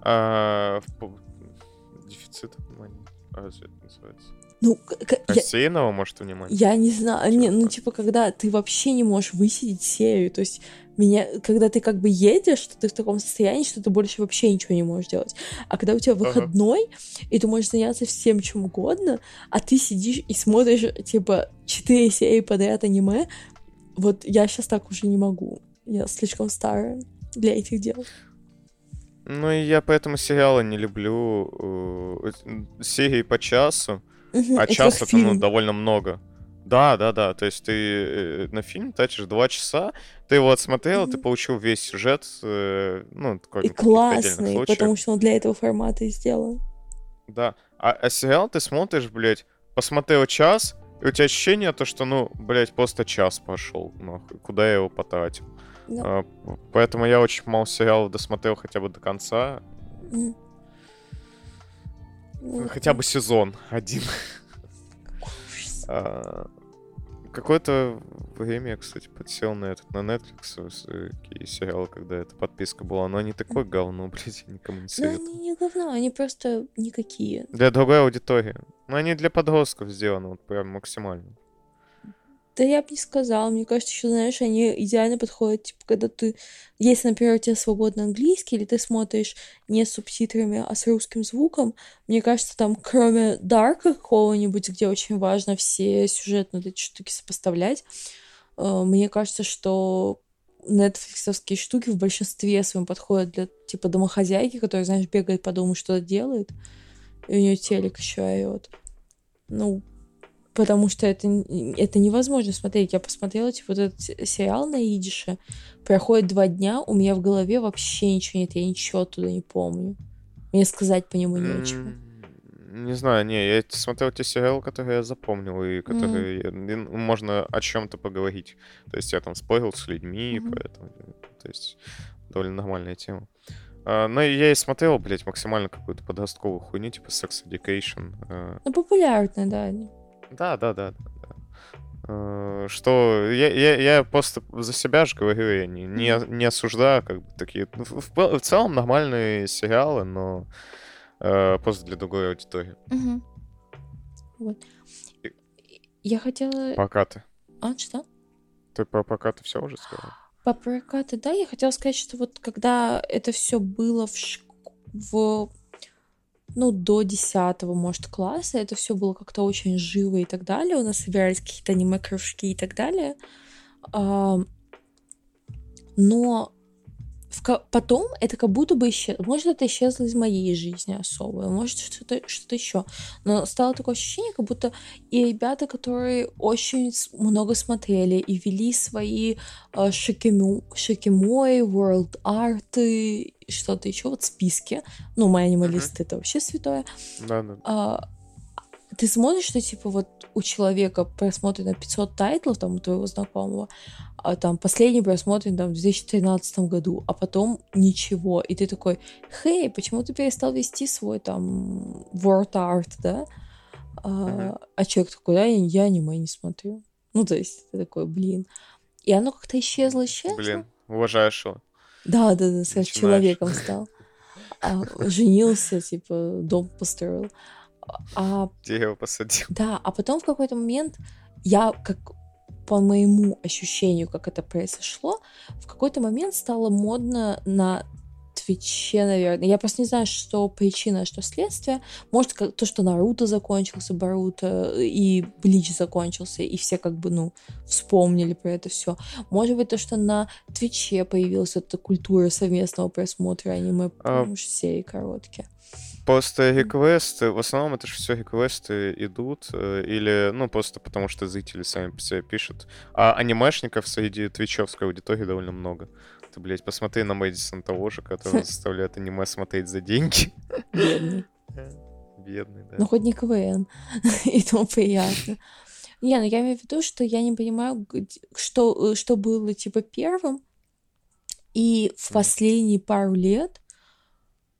А, дефицита внимания? А это называется? Ну, Рассеянного, я, может, внимания? Я не знаю. Не, ну, типа, когда ты вообще не можешь высидеть серию. То есть, меня, когда ты как бы едешь, что ты в таком состоянии, что ты больше вообще ничего не можешь делать. А когда у тебя выходной, ага. и ты можешь заняться всем чем угодно, а ты сидишь и смотришь, типа, четыре серии подряд аниме, вот я сейчас так уже не могу. Я слишком старая для этих дел. Ну, и я поэтому сериалы не люблю. Э, серии по часу, а час это ну, довольно много. Да, да, да. То есть ты э, на фильм тратишь два часа, ты его отсмотрел, ты получил весь сюжет, э, ну, такой, И классный, потому что он для этого формата и сделан. Да. А, а сериал ты смотришь, блядь, посмотрел час, и у тебя ощущение то, что, ну, блядь, просто час пошел, нахуй, куда я его потратил. Да. А, поэтому я очень мало сериалов досмотрел хотя бы до конца. Mm. Ну, Хотя бы сезон один. [LAUGHS] А, Какое-то время я, кстати, подсел на этот, на Netflix, э, такие сериалы, когда эта подписка была, но они такое говно, [LAUGHS] блядь, я никому не Ну, советую. они не говно, они просто никакие. Для другой аудитории. Ну, они для подростков сделаны, вот прям максимально. Да я бы не сказала. Мне кажется, еще, знаешь, они идеально подходят, типа, когда ты... Если, например, у тебя свободный английский, или ты смотришь не с субтитрами, а с русским звуком, мне кажется, там, кроме Дарка какого-нибудь, где очень важно все сюжетные эти штуки сопоставлять, э, мне кажется, что нетфликсовские штуки в большинстве своем подходят для, типа, домохозяйки, которая, знаешь, бегает по дому, что-то делает, и у нее телек еще орет. Ну, потому что это, это невозможно смотреть. Я посмотрела, типа, вот этот се- сериал на идише, проходит два дня, у меня в голове вообще ничего нет, я ничего оттуда не помню. Мне сказать по нему нечего. Не знаю, не, я смотрел те сериалы, которые я запомнил, и которые я- и, ну, можно о чем-то поговорить. То есть я там спорил с людьми, Мгм. поэтому, то есть довольно нормальная тема. А, но я и смотрел, блядь, максимально какую-то подростковую хуйню, типа Sex Education. э, Ну, популярно, да. они. Да, да, да, да. да. Э, Что я, я, я просто за себя же говорю, я не, не, не осуждаю, как бы такие. ну, В, в целом нормальные сериалы, но э, просто для другой аудитории. Мгм. Вот. И- Я хотела... Покаты. А, что? Ты про покаты все уже сказал? По прокату, да, я хотела сказать, что вот когда это все было в, шк- в ну, до 10 может, класса, это все было как-то очень живо и так далее. У нас собирались какие-то аниме-кружки и так далее. Но в потом это как будто бы исчезло. Может, это исчезло из моей жизни особо, может, что-то что еще. Но стало такое ощущение, как будто и ребята, которые очень много смотрели и вели свои э, шикиму, шикимой, world art и что-то еще, вот списки. Ну, мои анималисты это вообще святое. Да, да. А, ты смотришь, что типа вот у человека просмотрено 500 тайтлов, там, у твоего знакомого, а там последний просмотрен там в 2013 году, а потом ничего. И ты такой, хей, почему ты перестал вести свой там word art, да? А, а человек такой, да, я, я аниме не смотрю. Ну, то есть, ты такой, блин. И оно как-то исчезло, исчезло. Блин, уважаешь его. Да, да, да, с человеком стал. А, женился, типа, дом построил. А Дерево посадил. да, а потом в какой-то момент я, как по моему ощущению, как это произошло, в какой-то момент стало модно на Твиче, наверное. Я просто не знаю, что причина, что следствие. Может, как то, что Наруто закончился, Баруто и Блич закончился, и все как бы, ну, вспомнили про это все. Может быть, то, что на Твиче появилась эта культура совместного просмотра аниме, потому что серии короткие. Просто реквесты, в основном это же все реквесты идут, э, или, ну, просто потому что зрители сами по себе пишут. А анимешников среди твичевской аудитории довольно много. Ты, блядь, посмотри на Мэдисон того же, который [LAUGHS] заставляет аниме смотреть за деньги. Бедный. Бедный, да. Ну, хоть не КВН. [LAUGHS] И то приятно. Не, ну я имею в виду, что я не понимаю, что, э, что было, типа, первым. И в последние пару лет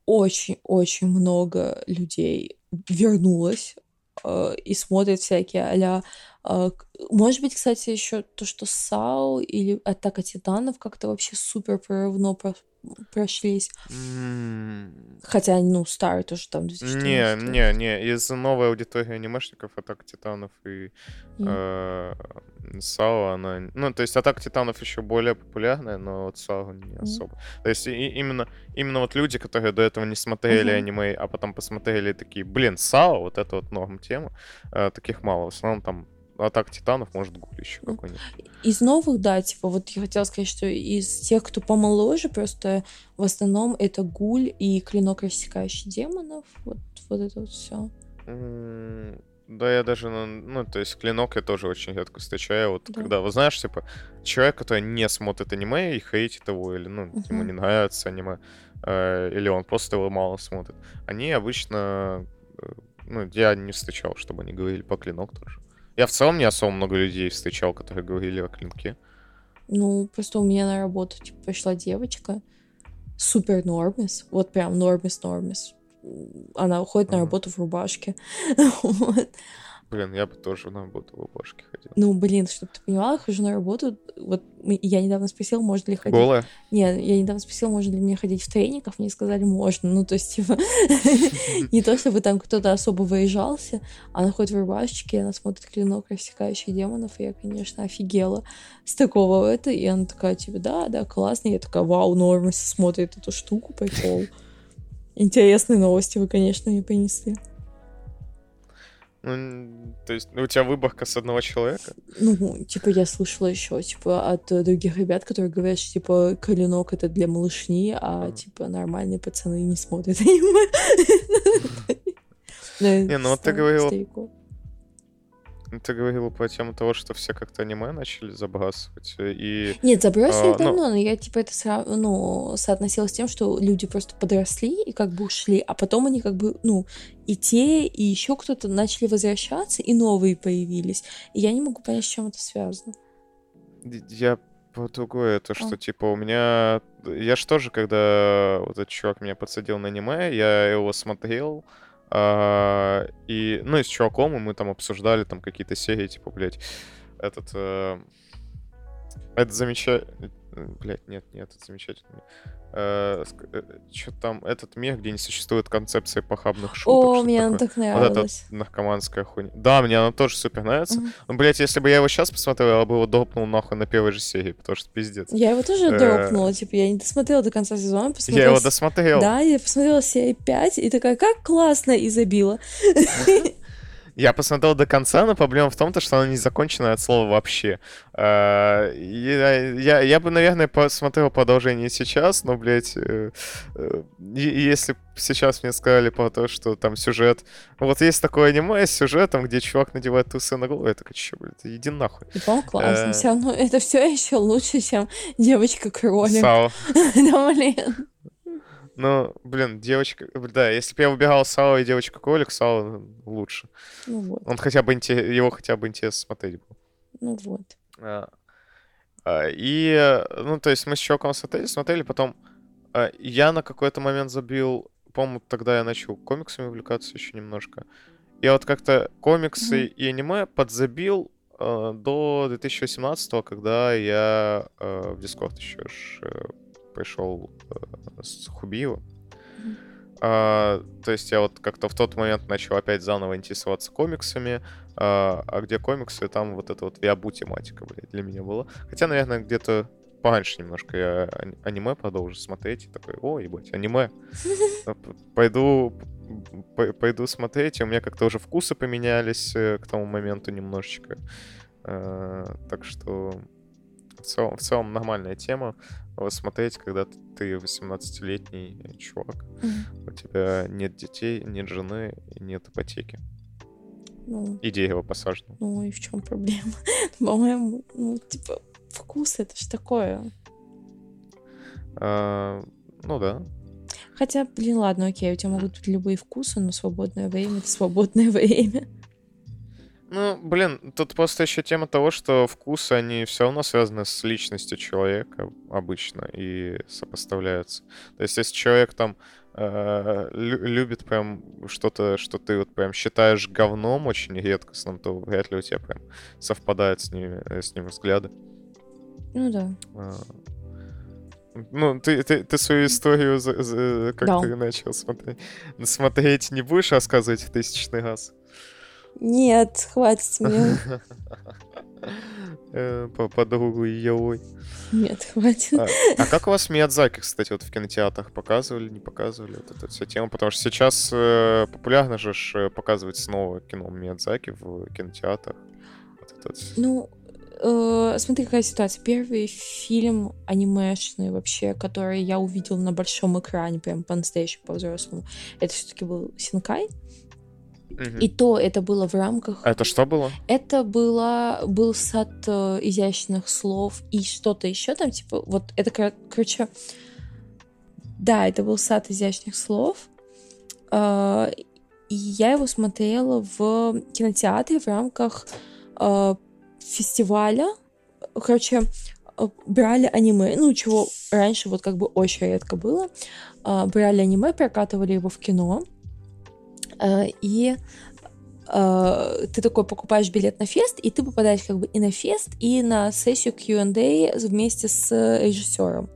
очень-очень много людей вернулось э, и смотрят всякие а Может быть, кстати, еще то, что САУ или Атака Титанов как-то вообще супер прорывно про- прошлись. Хотя, ну, старый тоже там Не, 2014 не, не, из новой аудитории анимешников Атака Титанов и э, САО, она... Ну, то есть Атака Титанов еще более популярная, но вот САО не особо. То есть и- именно, именно вот люди, которые до этого не смотрели Мгм. аниме, а потом посмотрели такие, блин, САО, вот это вот норм тема, э, таких мало. В основном там Атака Титанов, может, Гуль еще какой-нибудь. Из новых, да, типа, вот я хотела сказать, что из тех, кто помоложе, просто в основном это Гуль и Клинок рассекающий демонов. Вот, вот это вот все. М, Да, я даже, ну, ну, то есть клинок я тоже очень редко встречаю. Вот Да. когда, вы знаешь, типа, человек, который не смотрит аниме и хейтит его, или, ну, ему Мгм. не нравится аниме, э, или он просто его мало смотрит, они обычно, э, ну, я не встречал, чтобы они говорили по клинок тоже. Я в целом не особо много людей встречал, которые говорили о клинке. Ну, просто у меня на работу, типа, пришла девочка, супер нормис, вот прям нормис-нормис, она уходит на работу в рубашке. [LAUGHS] Вот. Блин, я бы тоже на работу в рубашке ходил. Ну, блин, чтобы ты понимала, я хожу на работу. Вот я недавно спросила, можно ли ходить. Голая? Нет, я недавно спросила, можно ли мне ходить в трениках, мне сказали, можно. Ну, то есть, типа, [LAUGHS] не то, чтобы там кто-то особо выезжался, она ходит в рубашечке, она смотрит клинок рассекающий демонов, и я, конечно, офигела с такого это, и она такая, типа, да, да, классно, и я такая, вау, Нормас смотрит эту штуку, прикол. [LAUGHS] Интересные новости вы, конечно, мне принесли. Ну, то есть ну, у тебя выборка с одного человека? Ну, типа, я слышала еще, типа, от других ребят, которые говорят, что, типа, коленок это для малышни, а, Мгм. типа, нормальные пацаны не смотрят аниме. Не, ну вот ты говорила- Ты говорила по тему того, что все как-то аниме начали забрасывать, и... Нет, забросили А, ну- давно, но я, типа, это сра- ну, соотносила с тем, что люди просто подросли и как бы ушли, а потом они как бы, ну, и те, и еще кто-то начали возвращаться, и новые появились. И я не могу понять, с чем это связано. Я по другое, то, что, А. типа, у меня... Я ж тоже, когда вот этот чувак меня подсадил на аниме, я его смотрел, а, и, ну, и с чуваком, и мы там обсуждали там какие-то серии, типа, блядь, этот... э, это замечательно... Блядь, нет, нет, это замечательно. Что там, этот мир, где не существует концепции похабных шуток. О, мне она такое. так Вот это нравилась. наркоманская хуйня. Да, мне она тоже супер нравится. Мгм. Ну, блядь, если бы я его сейчас посмотрел, я бы его дропнул нахуй на первой же серии, потому что пиздец. Я его тоже Э, дропнула, типа, я не досмотрела до конца сезона, Я его досмотрел. Да, я посмотрела серию 5 и такая, как классно, и забила. Я посмотрел до конца, но проблема в том, то, что она не закончена от слова вообще. А, Я, я, я бы, наверное, посмотрел продолжение сейчас, но, блядь, э, э, если сейчас мне сказали про то, что там сюжет... Вот есть такое аниме с сюжетом, где чувак надевает трусы на голову, я такой, чё, блядь, иди нахуй. И, классно. Э. Все равно это все еще лучше, чем девочка-кролик. [LAUGHS] Да, блин. Ну, блин, девочка... Да, если бы я выбирал Сао и девочка-кролик, Сао лучше. Ну вот, Он хотя бы инте- его хотя бы интересно смотреть был. ну вот. А, а, И, э, ну, то есть мы с чуваком смотрели, смотрели, потом а, я на какой-то момент забил, по-моему, тогда я начал комиксами увлекаться еще немножко. Я вот как-то комиксы Мгм. и аниме подзабил э, до 2018 когда я э, в Дискорд еще ж, э, пришел э, с Хубиева. А, то есть я вот как-то в тот момент начал опять заново интересоваться комиксами, а, а где комиксы, там вот эта вот виабу тематика, блядь, для меня была. Хотя, наверное, где-то пораньше немножко я ани- аниме продолжу смотреть, и такой, о, ебать, аниме. [LAUGHS] П- Пойду, пойду смотреть, и у меня как-то уже вкусы поменялись э, к тому моменту немножечко. А, Так что в целом, в целом нормальная тема смотреть, когда ты 18-летний чувак, Мгм. у тебя нет детей, нет жены нет ипотеки. Ну, И дерево посажено. ну и в чем проблема? [LAUGHS] По-моему, ну, типа, вкус это ж такое. А, ну да. Хотя, блин, ладно, окей, у тебя могут быть любые вкусы, но свободное время — это свободное [LAUGHS] время. Ну, блин, тут просто еще тема того, что вкусы, они все равно связаны с личностью человека обычно и сопоставляются. То есть, если человек там э, лю- любит прям что-то, что ты вот прям считаешь говном очень редкостным, то вряд ли у тебя прям совпадают с, ними, э, с ним взгляды. Ну да. А, Ну, ты, ты, ты свою историю, за- за- как Да. ты начал смотреть, смотреть не будешь рассказывать в тысячный раз? Нет, хватит мне. [LAUGHS] По подругу Елой. Нет, хватит. А, а как у вас Миядзаки, кстати, вот в кинотеатрах показывали, не показывали вот эта вся тема? Потому что сейчас э, популярно же ж, э, показывать снова кино Миядзаки в кинотеатрах. Вот это вот. Ну, э, смотри, какая ситуация. Первый фильм анимешный вообще, который я увидел на большом экране, прям по-настоящему, по-взрослому, это все-таки был Синкай. И то это было в рамках... А это что было? Это было, был сад э, изящных слов и что-то еще там, типа, вот это, кор- короче, да, это был сад изящных слов. Э, и я его смотрела в кинотеатре в рамках э, фестиваля. Короче, брали аниме, ну, чего раньше вот как бы очень редко было, брали аниме, прокатывали его в кино, и э, ты такой покупаешь билет на фест, и ты попадаешь как бы и на фест, и на сессию Q&A вместе с режиссером.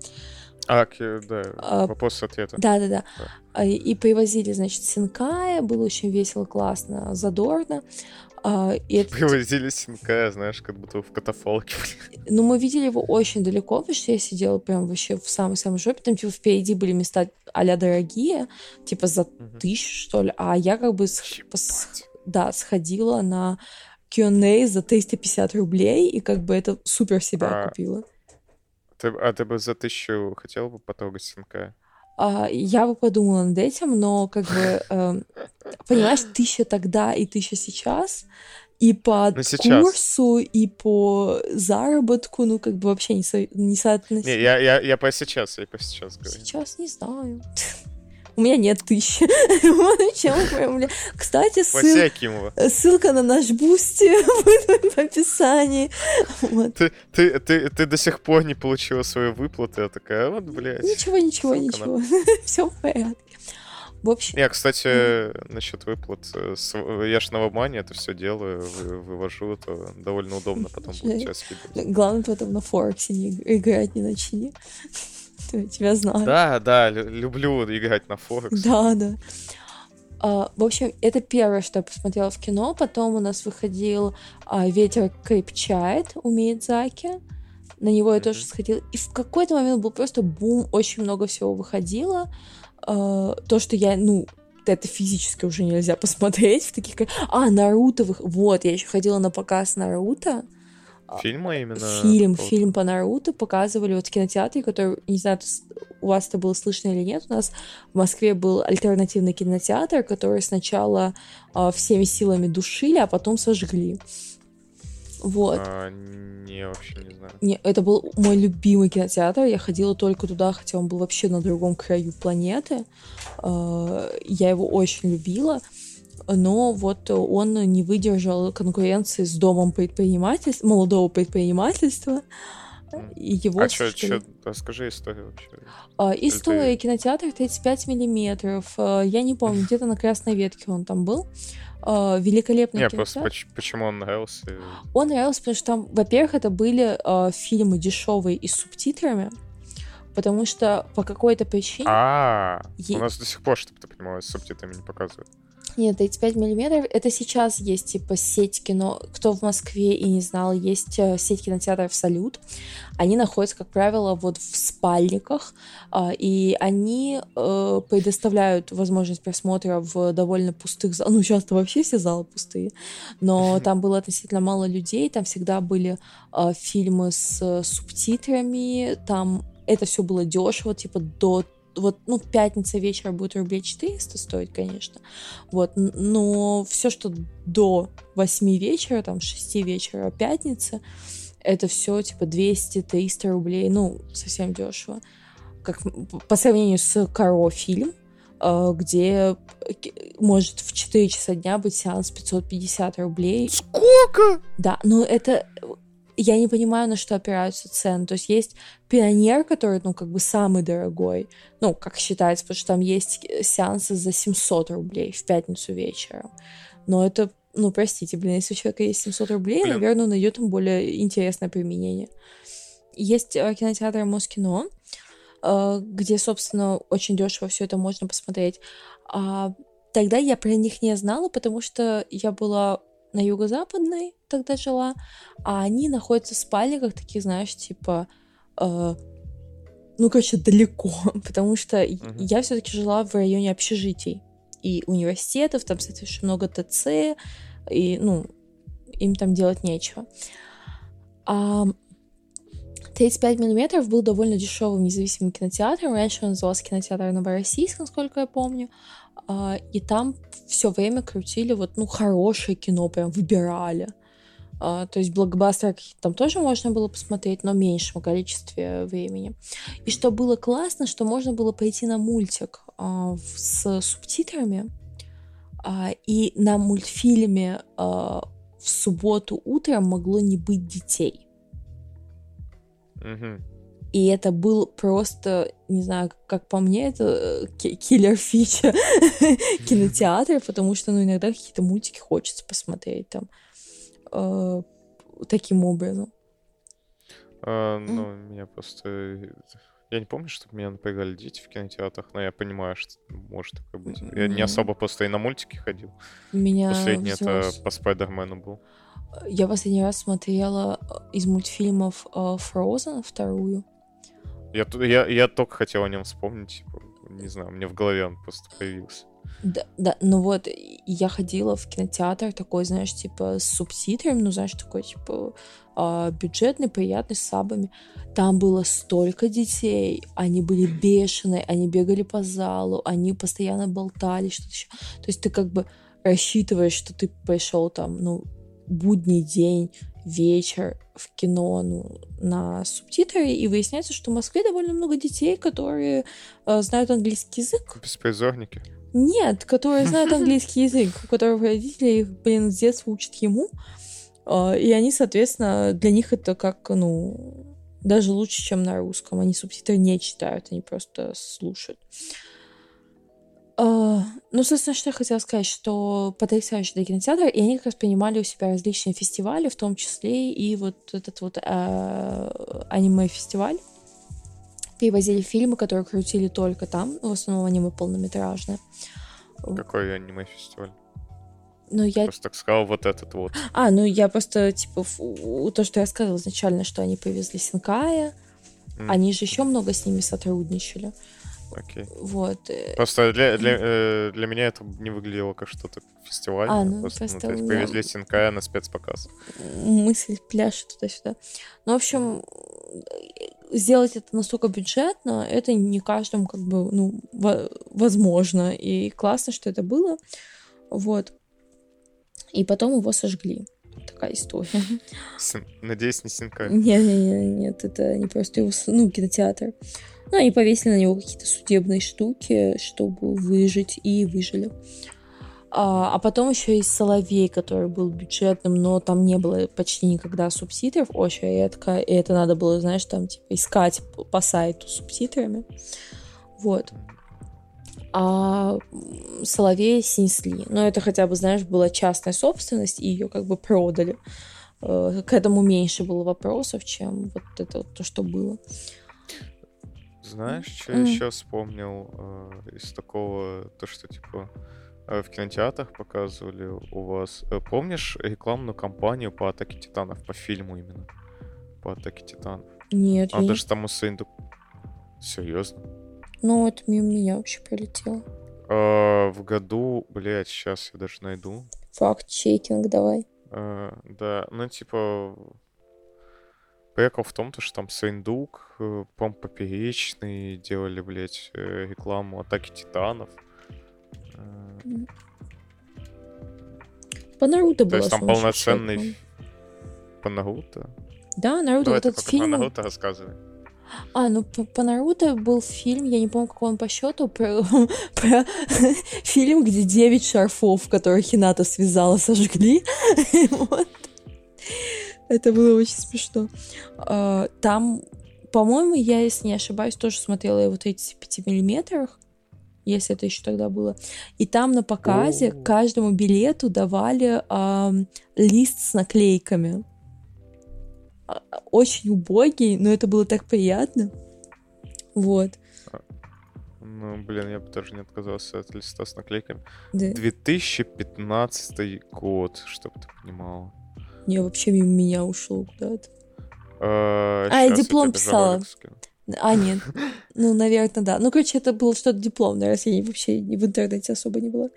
А, да, а, вопрос с ответом. Да-да-да. А, и привозили, значит, Синкая, было очень весело, классно, задорно. А, и это... Привозили Синкая, знаешь, как будто в катафалке. Ну, мы видели его очень далеко, потому что я сидела прям вообще в самой-самой жопе, там, типа, впереди были места а дорогие, типа, за угу. тысячу, что ли, а я как бы, с... да, сходила на Q&A за 350 рублей, и как бы это супер себя а... купила. Ты, а ты бы за тысячу хотел бы потрогать Синкая? А, я бы подумала над этим, но как бы, [LAUGHS] э, понимаешь, тысяча тогда и тысяча сейчас, и по ну, сейчас. курсу, и по заработку, ну, как бы вообще не, со... не соотносимо. Не, я, я, я про сейчас, я про сейчас говорю. Сейчас не знаю. [LAUGHS] У меня нет тысячи. [LAUGHS] Кстати, ссыл... ссылка на наш бусти [LAUGHS] будет в описании. Ты, ты, ты, ты до сих пор не получила свою выплату, я такая, вот, блядь. Ничего, ничего, ничего. [LAUGHS] Все в порядке. В общем... Я, кстати, mm. насчет выплат, э, я ж на Вебмани это все делаю, вывожу, это довольно удобно потом будет сейчас Главное потом на Форексе не играть, не начни. Тебя знаю. Да, да, люблю играть на Форекс. [LAUGHS] Да, да. А, в общем, это первое, что я посмотрела в кино. Потом у нас выходил а, «Ветер крепчает» у Миядзаки. На него я mm-hmm. тоже сходила. И в какой-то момент был просто бум, очень много всего выходило. А, то, что я, ну, это физически уже нельзя посмотреть в таких... А, Наруто, вот, я еще ходила на показ Наруто. А, Фильма именно? Фильм, по... фильм по Наруто показывали вот в кинотеатре, который, не знаю, у вас это было слышно или нет, у нас в Москве был альтернативный кинотеатр, который сначала э, всеми силами душили, а потом сожгли. Вот. А, не, вообще не знаю. Не, это был мой любимый кинотеатр. Я ходила только туда, хотя он был вообще на другом краю планеты. Э, я его очень любила но вот он не выдержал конкуренции с домом предпринимательства, молодого предпринимательства. И его а что, что, расскажи историю вообще. А, история, ты... кинотеатр 35 миллиметров. А, я не помню, [LAUGHS] где-то на Красной Ветке он там был. А, великолепный Нет, просто почему он нравился? Он нравился, потому что там, во-первых, это были а, фильмы дешевые и с субтитрами потому что по какой-то причине... А, у нас до сих пор, чтобы ты понимала, с субтитрами не показывают. Нет, 35 миллиметров. Это сейчас есть типа сеть кино. Кто в Москве и не знал, есть э, сеть кинотеатров «Салют». Они находятся, как правило, вот в спальниках, а, и они э, предоставляют возможность просмотра в довольно пустых залах. Ну, сейчас-то вообще все залы пустые. Но там было относительно мало людей, там всегда были э, фильмы с субтитрами, там это все было дешево, типа до вот, ну, пятница вечера будет рублей 400 стоить, конечно, вот, но все, что до 8 вечера, там, 6 вечера пятница, это все, типа, 200-300 рублей, ну, совсем дешево. Как, по сравнению с Каро фильм, э, где может в 4 часа дня быть сеанс 550 рублей. Сколько? Да, но это я не понимаю, на что опираются цены. То есть есть пионер, который, ну, как бы самый дорогой, ну, как считается, потому что там есть сеансы за 700 рублей в пятницу вечером. Но это, ну, простите, блин, если у человека есть 700 рублей, блин. наверное, он найдет там более интересное применение. Есть э, кинотеатр Москино, э, где, собственно, очень дешево все это можно посмотреть. А тогда я про них не знала, потому что я была на юго-западной тогда жила, а они находятся в спальниках таких, знаешь, типа, э, ну, короче, далеко, [LAUGHS] потому что uh-huh. я все-таки жила в районе общежитий и университетов, там, соответственно, много ТЦ, и, ну, им там делать нечего. А 35 миллиметров был довольно дешевым независимым кинотеатром. Раньше он назывался кинотеатр Новороссийск, насколько я помню. А, и там все время крутили вот, ну, хорошее кино, прям выбирали. Uh, то есть блокбастеры там тоже можно было посмотреть, но в меньшем количестве времени. И что было классно, что можно было пойти на мультик uh, с субтитрами, и на мультфильме в субботу утром могло не быть детей. Мгм. И это был просто, не знаю, как по мне, это э, ки- киллер фича [LAUGHS] кинотеатра, потому что, ну, иногда какие-то мультики хочется посмотреть там э, таким образом. А, ну, меня просто... э, Я не помню, чтобы меня напрягали дети в кинотеатрах, но я понимаю, что может такое быть. Я не особо просто и на мультики ходил. Меня Последний это по Спайдермену был. Я последний раз смотрела из мультфильмов Frozen вторую. Я, я, я только хотел о нем вспомнить. типа, Не знаю, мне в голове он просто появился. Да, да, ну вот, я ходила в кинотеатр такой, знаешь, типа с субтитрами, ну, знаешь, такой, типа, а, бюджетный, приятный, с сабами. Там было столько детей, они были бешеные, они бегали по залу, они постоянно болтали, что-то еще. То есть ты как бы рассчитываешь, что ты пришел там, ну, будний день, вечер в кино, ну, на субтитры, и выясняется, что в Москве довольно много детей, которые э, знают английский язык, Беспризорники. нет, которые [LAUGHS] знают английский язык, у которых родители их, блин, с детства учат ему. А, И они, соответственно, для них это как, ну, даже лучше, чем на русском. Они субтитры не читают, они просто слушают. А, Ну, собственно, что я хотела сказать, что потрясающий да, кинотеатр, и они как раз принимали у себя различные фестивали, в том числе и вот этот вот а, аниме-фестиваль. Перевозили фильмы, которые крутили только там, в основном аниме полнометражные. Какой аниме-фестиваль? Ну, я... Просто так сказал, вот этот вот. А, ну, я просто, типа, ф- у- то, что я сказала изначально, что они привезли Синкая, М, они же еще много с ними сотрудничали. Окей. Вот. э, Просто для, для, э, для меня это не выглядело как что-то фестивальное. А, ну, просто, ну, просто то есть привезли Синкая на спецпоказ. мысль пляшет туда-сюда. Ну, в общем, э, сделать это настолько бюджетно, это не каждому как бы, ну, во- возможно. И классно, что это было. Вот. И потом его сожгли. Такая история. Надеюсь, не Синкая. Нет, нет, нет, нет, это не просто его, ну, кинотеатр. Ну, они повесили на него какие-то судебные штуки, чтобы выжить, и выжили. А, а потом еще есть Соловей, который был бюджетным, но там не было почти никогда субтитров, очень редко, и это надо было, знаешь, там, типа, искать по сайту субтитрами. Вот. А Соловей снесли. Но это хотя бы, знаешь, была частная собственность, и ее как бы продали. Э, К этому меньше было вопросов, чем вот это то, что было. Знаешь, что М. еще вспомнил э, из такого, то, что, типа, э, в кинотеатрах показывали у вас. Э, помнишь рекламную кампанию по Атаке Титанов, по фильму именно? По Атаке Титанов. Нет, А я даже там у Сейнду... Серьезно? ну это мимо меня вообще пролетело. Э, в году, блядь, сейчас я даже найду. Факт-чекинг давай. Э, да, ну, типа... Прикол в том, то, что там Сейндук, э, по Поперечный делали, блядь, э, рекламу Атаки Титанов. По Наруто То было есть там полноценный ф- по Наруто? Да, Наруто, Давай вот этот пока про фильм... Наруто рассказывай. А, ну по, по Наруто был фильм, я не помню, какой он по счету, про, [LAUGHS] про [LAUGHS] фильм, где 9 шарфов, которые Хината связала, сожгли. [LAUGHS] Вот. Это было очень смешно. А, Там, по-моему, я, если не ошибаюсь, тоже смотрела его в 35 миллиметрах, если это еще тогда было. И там на показе О. каждому билету давали ам, лист с наклейками. А, Очень убогий, но это было так приятно. Вот. Ну, блин, я бы даже не отказался от листа с наклейками. Да. 2015 год, чтобы ты понимала. Не, вообще мимо меня ушло куда-то. Э, А, я диплом писала. А, нет. [LAUGHS] Ну, наверное, да. Ну, короче, это было что-то дипломное, раз я вообще в интернете особо не была.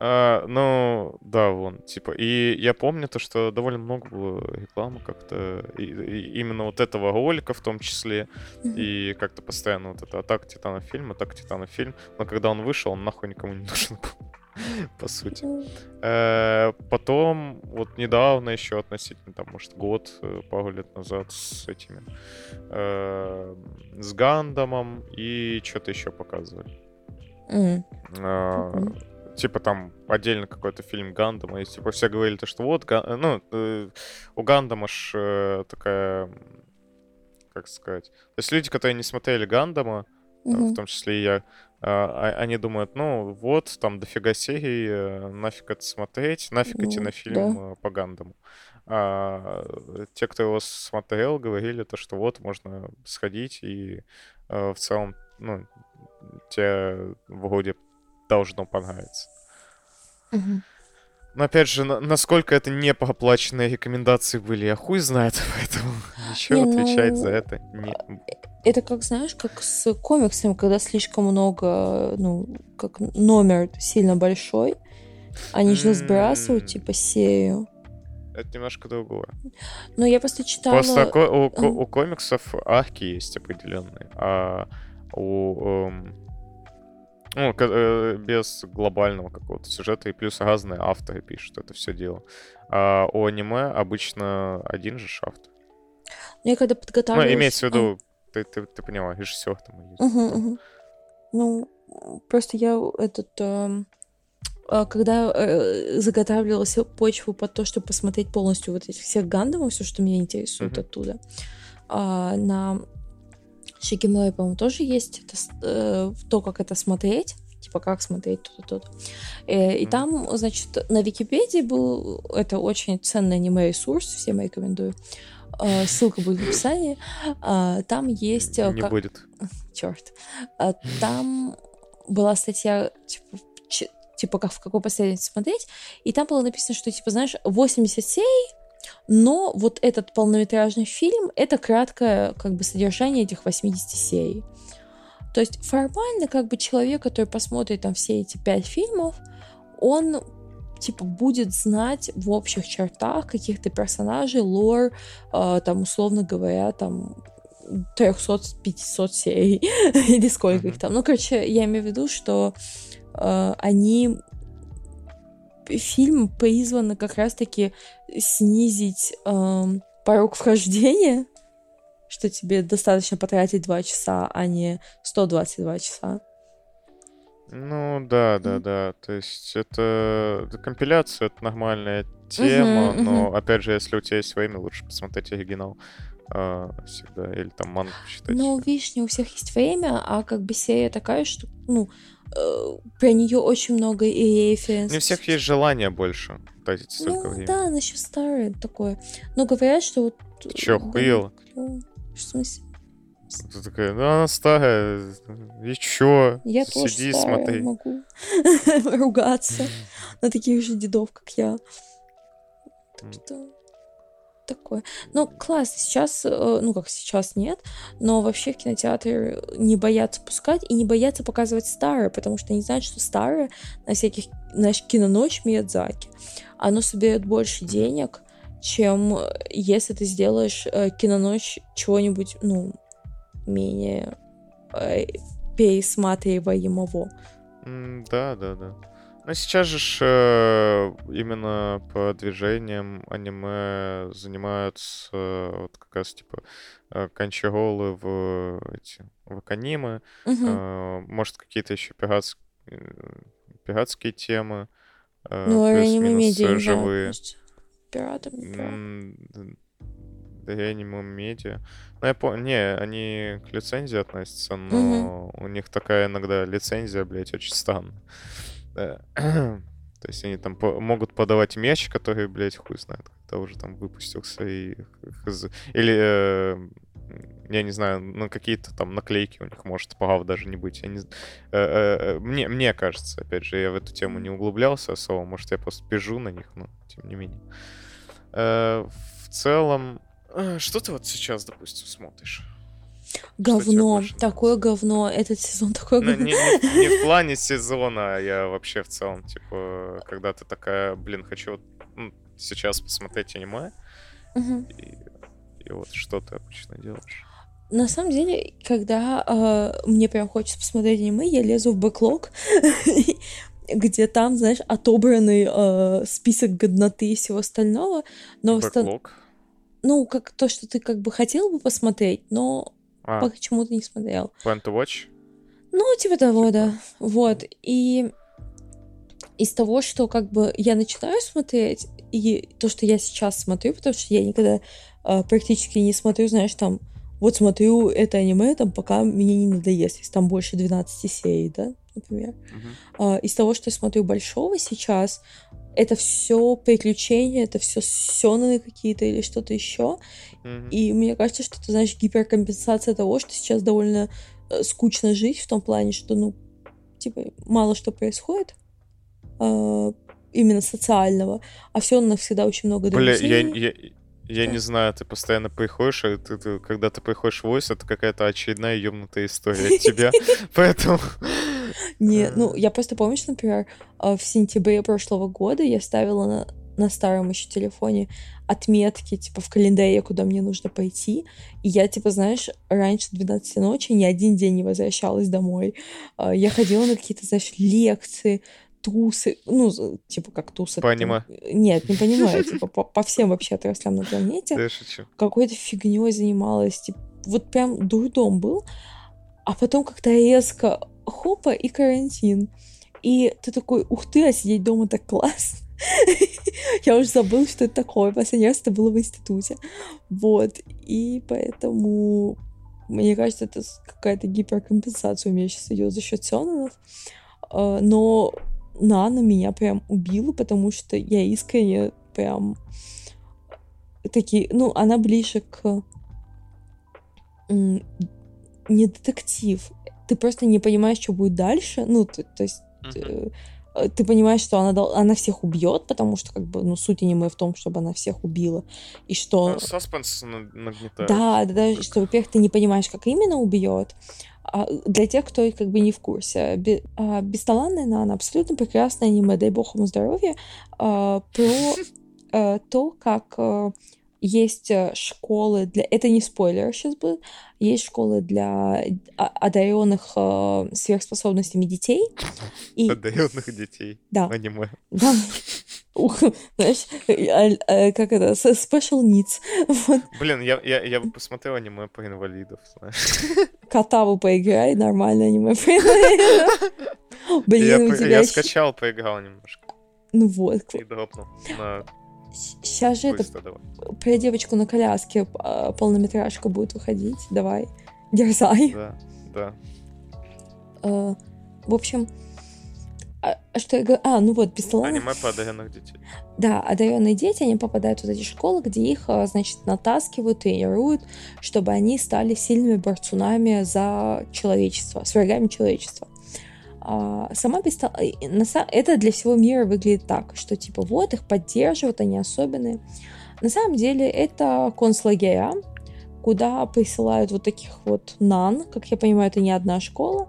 А, ну, да, вон, типа, и я помню то, что довольно много было рекламы как-то, и- и именно вот этого ролика в том числе, и как-то постоянно вот это «Атака Титанов фильм», «Атака Титанов фильм», но когда он вышел, он нахуй никому не нужен был, по сути. Э, Потом, вот недавно еще относительно, там, может, год, э, пару лет назад с этими, э, с Гандамом и что-то еще показывали. Типа там отдельно какой-то фильм Гандама, и типа все говорили то, что вот, ну, у Гандама ж такая как сказать. То есть люди, которые не смотрели Гандама, Мгм. в том числе и я, они думают, ну вот, там дофига серий, э, нафиг это смотреть, нафиг идти Ну, на фильм э, по Гандаму. А э, те, кто его смотрел, говорили то, что вот, можно сходить и в целом, ну, тебе вроде должно понравиться. Мгм. Но опять же, на- насколько это не по оплаченные рекомендации были, я хуй знает, [LAUGHS] поэтому ничего Не, отвечать ну, за это не... Это как, знаешь, как с комиксами, когда слишком много, ну, как номер сильно большой, они же сбрасывают, типа, серию. Это немножко другое. Но я просто читала... Просто ко- у, ко- у комиксов арки есть определенные, а у... эм, ну, э, без глобального какого-то сюжета, и плюс разные авторы пишут это все дело. А у аниме обычно один же автор. Я когда Ну, подготавливалась... имеется в а, виду, ты, ты, ты поняла, режиссер там или Мгм, кто. мгм. Ну, просто я этот... эм, а, когда э, заготавливалась почву под то, чтобы посмотреть полностью вот этих всех гандамов, все, что меня интересует Мгм. оттуда, а, на Шикиморе, по-моему, тоже есть это э, то, как это смотреть, типа как смотреть тут и тут. Э, и Мгм. там, значит, на Википедии был это очень ценный аниме-ресурс, всем рекомендую. Э, ссылка будет в описании. А, там есть... э, Не как- будет. [LAUGHS] черт. А там была статья, типа, ч- типа, как в какой последовательности смотреть, и там было написано, что, типа, знаешь, 80 серий, но вот этот полнометражный фильм — это краткое, как бы, содержание этих 80 серий. То есть формально, как бы, человек, который посмотрит там все эти пять фильмов, он типа будет знать в общих чертах каких-то персонажей, лор, э, там, условно говоря, там 300-500 серий [LAUGHS] или сколько их там. Ну, короче, я имею в виду, что э, они фильм призван как раз-таки снизить эм, порог вхождения, что тебе достаточно потратить 2 часа, а не 122 часа. Ну, да, да, да. То есть это, это компиляция, это нормальная тема, Мгм, но, мгм. опять же, если у тебя есть время, лучше посмотреть оригинал а, всегда. Или там мангу читать. Но, видишь, не у всех есть время, а как бы серия такая, что, ну, э, про нее очень много и референсов. Не у всех есть желание больше тратить столько Ну, времени. да, она еще старая такое. Но говорят, что вот... Ты чё, э, охуела? клёво. В смысле? Ты такая, ну она старая, и чё? Я тоже Сиди, старая, смотри. могу [LAUGHS] ругаться на таких же дедов, как я. М. Что такое? Ну, классно. Сейчас, э, ну, как сейчас нет, но вообще в кинотеатры не боятся пускать и не боятся показывать старое, потому что они знают, что старое на всяких, знаешь, киноночь Миядзаки, оно соберет больше денег, чем э, если ты сделаешь э, киноночь чего-нибудь, ну, менее э, пересматриваемого. М, Да, да, да. Но сейчас же э, именно по движениям аниме занимаются э, вот как раз типа э, канчеролы в эти в аниме, Мгм. э, может какие-то еще пиратс- э, пиратские темы, э, Ну, а аниме плюс-минус медиа, э, живые. Да я аниме медиа. Ну, я помню, не, они к лицензии относятся, но у них такая иногда лицензия, блядь, очень странная. [CLEARS THROAT] То есть они там по- могут подавать мяч, который, блядь, хуй знает, когда уже там выпустился и. Или, э, я не знаю, ну какие-то там наклейки у них может прав даже не быть. Я не э, э, э, Мне, мне кажется, опять же, я в эту тему не углублялся особо, может, я просто бежу на них, но тем не менее. Э, В целом, что ты вот сейчас, допустим, смотришь? Говно, такое говно, этот сезон такое Ну, говно. не, не- не в [LAUGHS] плане сезона, а я вообще в целом, типа, когда ты такая, блин, хочу ну, сейчас посмотреть аниме, Мгм. и, и вот что ты обычно делаешь? На самом деле, когда э, мне прям хочется посмотреть аниме, я лезу в бэклог, [LAUGHS] где там, знаешь, отобранный э, список годноты и всего остального, но Бэклог? ну, как то, что ты как бы хотел бы посмотреть, но А, почему-то не смотрел. Plan to Watch? Ну, типа того, Типа. да. Вот. И из того, что как бы я начинаю смотреть, и то, что я сейчас смотрю, потому что я никогда а, практически не смотрю, знаешь, там вот смотрю это аниме, там, пока мне не надоест, если там больше 12 серий, да, например. Uh, из того, что я смотрю большого сейчас, это все приключения, это все сёнаны какие-то или что-то еще. Мгм. И мне кажется, что это, знаешь, гиперкомпенсация того, что сейчас довольно э, скучно жить в том плане, что, ну, типа, мало что происходит а, именно социального, а все равно всегда очень много Бля, я, я, я Да. не знаю, ты постоянно приходишь, а ты, ты- когда ты приходишь в войс, это какая-то очередная ёбнутая история от тебя. [LAUGHS] Поэтому... Не, ну, э, я просто помню, что, например, а, в сентябре прошлого года я ставила на, на старом еще телефоне отметки, типа, в календаре, куда мне нужно пойти. И я, типа, знаешь, раньше 12 ночи ни один день не возвращалась домой. А, Я ходила на какие-то, знаешь, лекции, тусы, ну, типа, как тусы. По аниме. Нет, не понимаю, типа, по, по всем вообще отраслям на планете. Да я шучу. Какой-то фигней занималась, типа, вот прям дурдом был. А потом как-то резко хопа и карантин. И ты такой, ух ты, а сидеть дома так классно. [LAUGHS] Я уже забыла, что это такое. Последний раз это было в институте. Вот. И поэтому, мне кажется, это какая-то гиперкомпенсация у меня сейчас идет за счет Сёнэнов. А, Но Нана меня прям убила, потому что я искренне прям такие, ну, она ближе к не детектив. Ты просто не понимаешь, что будет дальше. Ну, то, то есть э, ты понимаешь, что она, она всех убьет, потому что, как бы, ну, суть аниме в том, чтобы она всех убила. И что... Ну, Саспенс на- нагнетает. Да, да, да, что, во-первых, ты не понимаешь, как именно убьет. А для тех, кто как бы не в курсе, Бе- а, «Бесталанная Нана» абсолютно прекрасное аниме, дай бог ему здоровья, а, про [LAUGHS] э, то, как есть э, школы для... Это не спойлер сейчас будет. Есть школы для одаренных э, сверхспособностями детей. И, Одаренных детей. да, Аниме. да. Ух, знаешь, э, э, как это, special needs. Вот. Блин, я, я, я бы посмотрел аниме про инвалидов, знаешь. Катаву поиграй, нормально аниме. [LAUGHS] Блин, я, у тебя... я скачал, поиграл немножко. Ну вот. И дропнул. На Сейчас же это давай. про девочку на коляске а, полнометражка будет выходить. Давай, дерзай. Да, да. Э, В общем, а а что я говорю? А, ну вот, бесталанных Аниме про одаренных детей. Да, одаренные дети, они попадают в вот эти школы, где их, а, значит, натаскивают, тренируют, чтобы они стали сильными борцунами за человечество, с врагами человечества. А, сама са- Это для всего мира выглядит так, что типа вот их поддерживают, они особенные. На самом деле это концлагеря, куда присылают вот таких вот нан, как я понимаю, это не одна школа,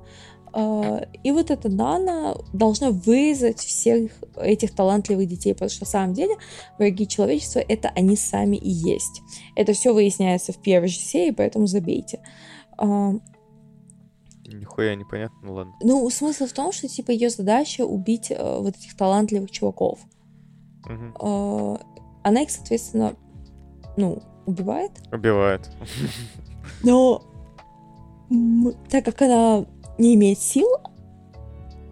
А, И вот эта Нана должна вырезать всех этих талантливых детей, потому что на самом деле враги человечества это они сами и есть. Это все выясняется в первой же серии, поэтому забейте. Нихуя непонятно, ну ладно. Ну, смысл в том, что типа ее задача убить э, вот этих талантливых чуваков. Мгм. А, Она их, соответственно, ну, убивает. Убивает. Но так как она не имеет сил,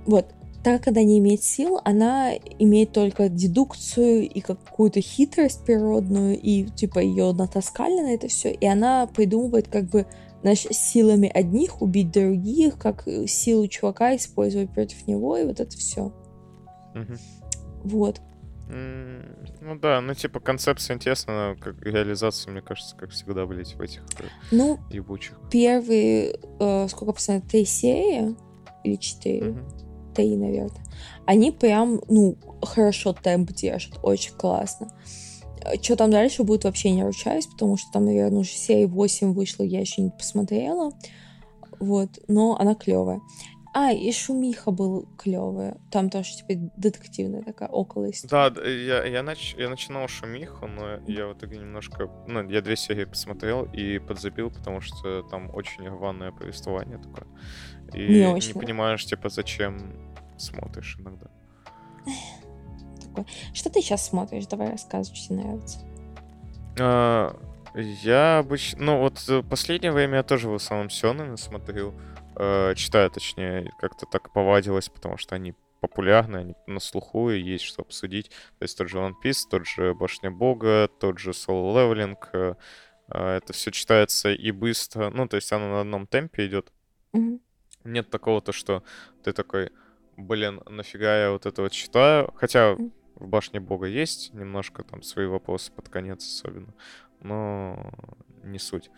вот, так как она не имеет сил, она имеет только дедукцию и какую-то хитрость природную, и типа ее натаскали на это все, и она придумывает как бы знаешь, силами одних убить других, как э, силу чувака использовать против него, и вот это все. Мгм. Вот. Ну да, ну типа концепция интересная, но как реализация, мне кажется, как всегда, блять, в этих э, Ну, ебучих. первые, э, сколько процентов, три серии или четыре, Мгм. три, наверное, они прям, ну, хорошо темп держат, очень классно. Что там дальше будет, вообще не ручаюсь, потому что там, наверное, уже серии 8 вышло, я еще не посмотрела. Вот, но она клевая. А, и шумиха был клевая. Там тоже теперь детективная такая около истории. Да, я, я, нач... я начинал шумиху, но я в итоге немножко... Ну, я две серии посмотрел и подзабил, потому что там очень рваное повествование такое. И Не не очень. понимаешь, типа, зачем смотришь иногда. [LAUGHS] Такое. Что ты сейчас смотришь? Давай рассказывай, что тебе нравится. А, я обычно... Ну, вот э, последнее время я тоже в основном Сёнэны смотрел. э, читаю, точнее, как-то так повадилось, потому что они популярны, они на слуху, и есть что обсудить. То есть тот же One Piece, тот же Башня Бога, тот же Solo Leveling, э, А, это все читается и быстро, ну, то есть оно на одном темпе идет. Нет такого то, что ты такой, блин, нафига я вот это вот читаю. Хотя. В Башне Бога есть немножко там свои вопросы под конец особенно, но не суть.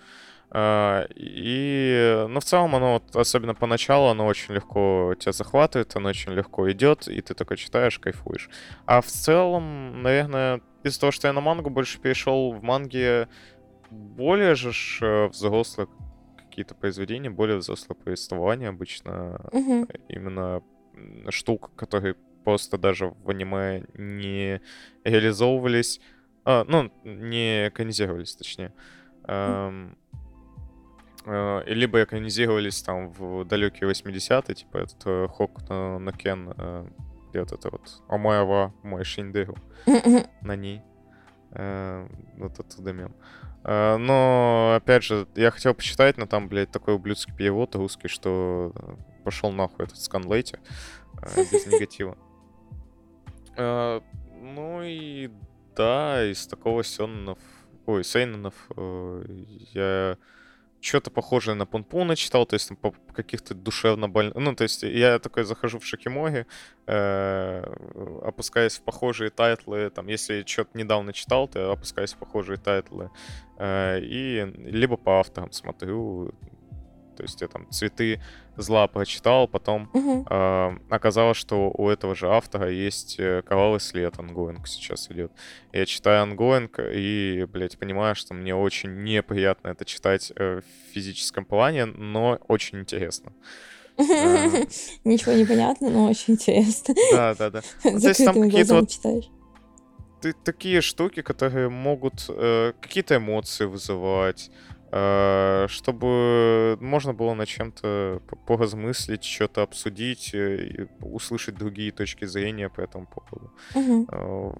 А, И, ну, в целом оно, вот, особенно поначалу, оно очень легко тебя захватывает, оно очень легко идет, и ты такой читаешь, кайфуешь. А в целом, наверное, из-за того, что я на мангу больше перешел, в манге более же э, взрослые какие-то произведения, более взрослое повествование обычно. Мгм. Именно штук, которые просто даже в аниме не реализовывались, а, ну, не экранизировались, точнее. Эм, э, либо экранизировались там в далекие 80-е, типа этот э, Хок на, на Кен, э, где вот это вот Омаева, мой Шиндеру [LAUGHS] на ней. Э, Вот оттуда мем. Э, Но, опять же, я хотел почитать, но там, блядь, такой ублюдский перевод русский, что пошел нахуй этот сканлейте без [LAUGHS] негатива. Э, Ну и да, из такого сёнэнов, ой, сейненов э, я что-то похожее на Пунпуна читал, то есть там про каких-то душевно больных... Ну, то есть я такой захожу в Шикимори, э, опускаюсь в похожие тайтлы, там, если что-то недавно читал, то я опускаюсь в похожие тайтлы, э, и либо по авторам смотрю, то есть я там «Цветы зла» прочитал, потом Мгм. а, оказалось, что у этого же автора есть э, «Кровавый след», ongoing сейчас идет. Я читаю ongoing и, блядь, понимаю, что мне очень неприятно это читать э, в физическом плане, но очень интересно. [LAUGHS] Ничего не понятно, но очень интересно. Да, да, да. [LAUGHS] Ну, то есть там Закрытыми какие-то глазами вот читаешь. ты- такие штуки, которые могут э, какие-то эмоции вызывать, э, чтобы можно было над чем-то поразмыслить, что-то обсудить, э, услышать другие точки зрения по этому поводу. Э,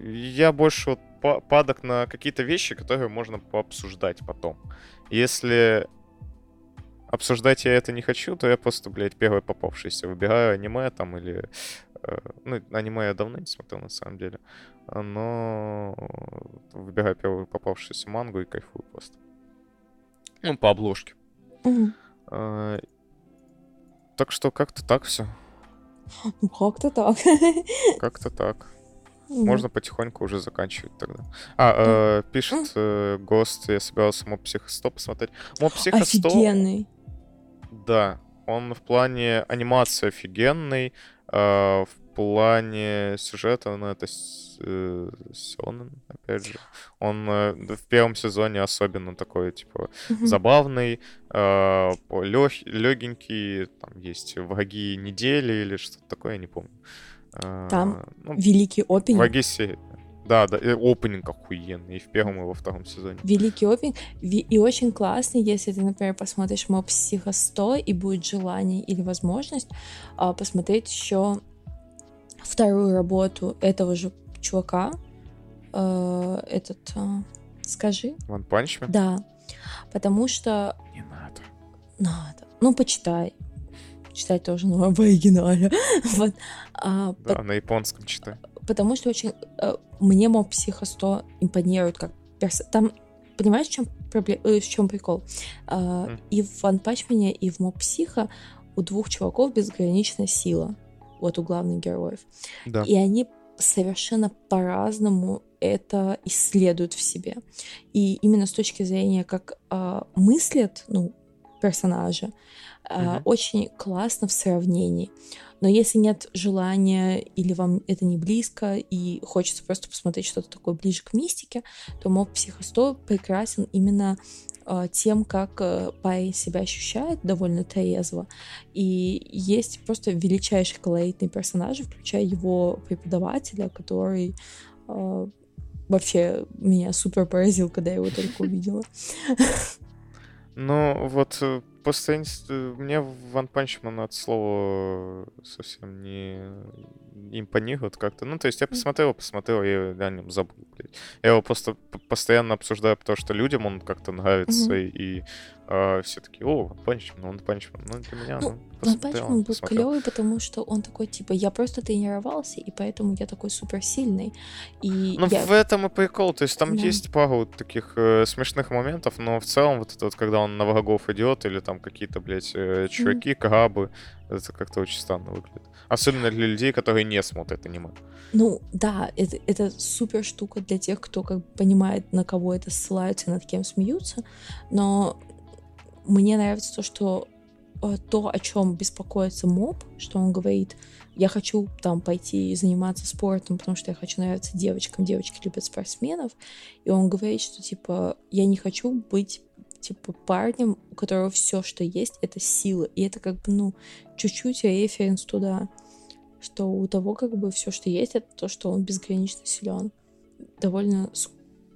Я больше вот па- падок на какие-то вещи, которые можно пообсуждать потом. Если обсуждать я это не хочу, то я просто, блядь, первый попавшийся выбираю аниме там или... э, Ну, аниме я давно не смотрел, на самом деле. Но выбираю первую попавшуюся мангу и кайфую просто. Ну, по обложке. А, Так что как-то так все. Ну, как-то так. [LAUGHS] Как-то так. Можно потихоньку уже заканчивать тогда. А, э, пишет э, Гост, я собирался Моб Психо 100 посмотреть. Моб Психо 100, Офигенный. да, он в плане анимации офигенный, а, в плане сюжета, ну, это э, сёнэн, опять же. Он э, в первом сезоне особенно такой, типа, забавный, э, легенький, там есть враги недели или что-то такое, я не помню. А, Там ну, Великий опенинг. Враги серии. Да, да, и опенинг охуенный и в первом, и во втором сезоне. Великий опенинг. И очень классный, если ты, например, посмотришь Моб Психо 100 и будет желание или возможность а, посмотреть еще вторую работу этого же чувака. Э, этот... а, скажи. Ван Панчмен? Да. Потому что Не надо. надо. Ну, почитай. Читать тоже надо в оригинале. [LAUGHS] Вот. А, по- Да, на японском читай. Потому что очень э, мне моб психо 100 импонирует как перс... там понимаешь в чем пробле- э, в чем прикол Мгм. и в Ван Пачмане и в моб психо у двух чуваков безграничная сила вот у главных героев Да. и они совершенно по-разному это исследуют в себе и именно с точки зрения как а, мыслят ну персонажи а, Мгм. очень классно в сравнении но если нет желания или вам это не близко и хочется просто посмотреть что-то такое ближе к мистике, то моб Психо 100 прекрасен именно э, тем, как э, парень себя ощущает довольно трезво. И есть просто величайшие колоритные персонажи, включая его преподавателя, который э, вообще меня супер поразил, когда я его только [LAUGHS] увидела. Ну, вот э, просто э, мне Ван Панчмен от слова совсем не импонирует как-то. Ну, то есть я посмотрел, посмотрел, я о нем забыл, блядь. Я его просто постоянно обсуждаю, потому что людям он как-то нравится, и а все таки о, One Punch Man. Ну, для меня, Ну, ну, Man был клевый, потому что он такой, типа, я просто тренировался, и поэтому я такой суперсильный. И Ну, я... в этом и прикол. То есть там Да. есть пару вот таких э, смешных моментов, но в целом вот это вот, когда он на врагов идет, или там какие-то, блядь, э, чуваки, крабы, это как-то очень странно выглядит. Особенно для людей, которые не смотрят аниме. Ну, да, это, это супер штука для тех, кто как бы понимает, на кого это ссылаются и над кем смеются, но мне нравится то, что э, то, о чем беспокоится моб, что он говорит, я хочу там пойти заниматься спортом, потому что я хочу нравиться девочкам, девочки любят спортсменов, и он говорит, что типа я не хочу быть типа парнем, у которого все, что есть, это сила, и это как бы ну чуть-чуть референс туда, что у того как бы все, что есть, это то, что он безгранично силен, довольно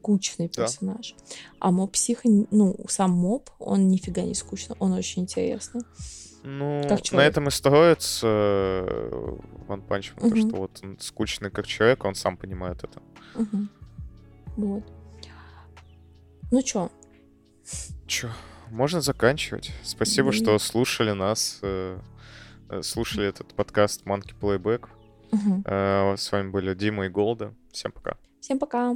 скучный Да. персонаж. А моб психа, ну сам моб, он нифига не скучный, он очень интересный. Ну, Как на этом и строится Punch Man, то, Мгм. что вот он скучный как человек, он сам понимает это. Мгм. Вот. Ну чё, Чё, можно заканчивать. Спасибо, Да. что слушали нас, э, э, слушали этот подкаст Monkey Playback. Э, С вами были Дима и Голда. Всем пока. всем пока.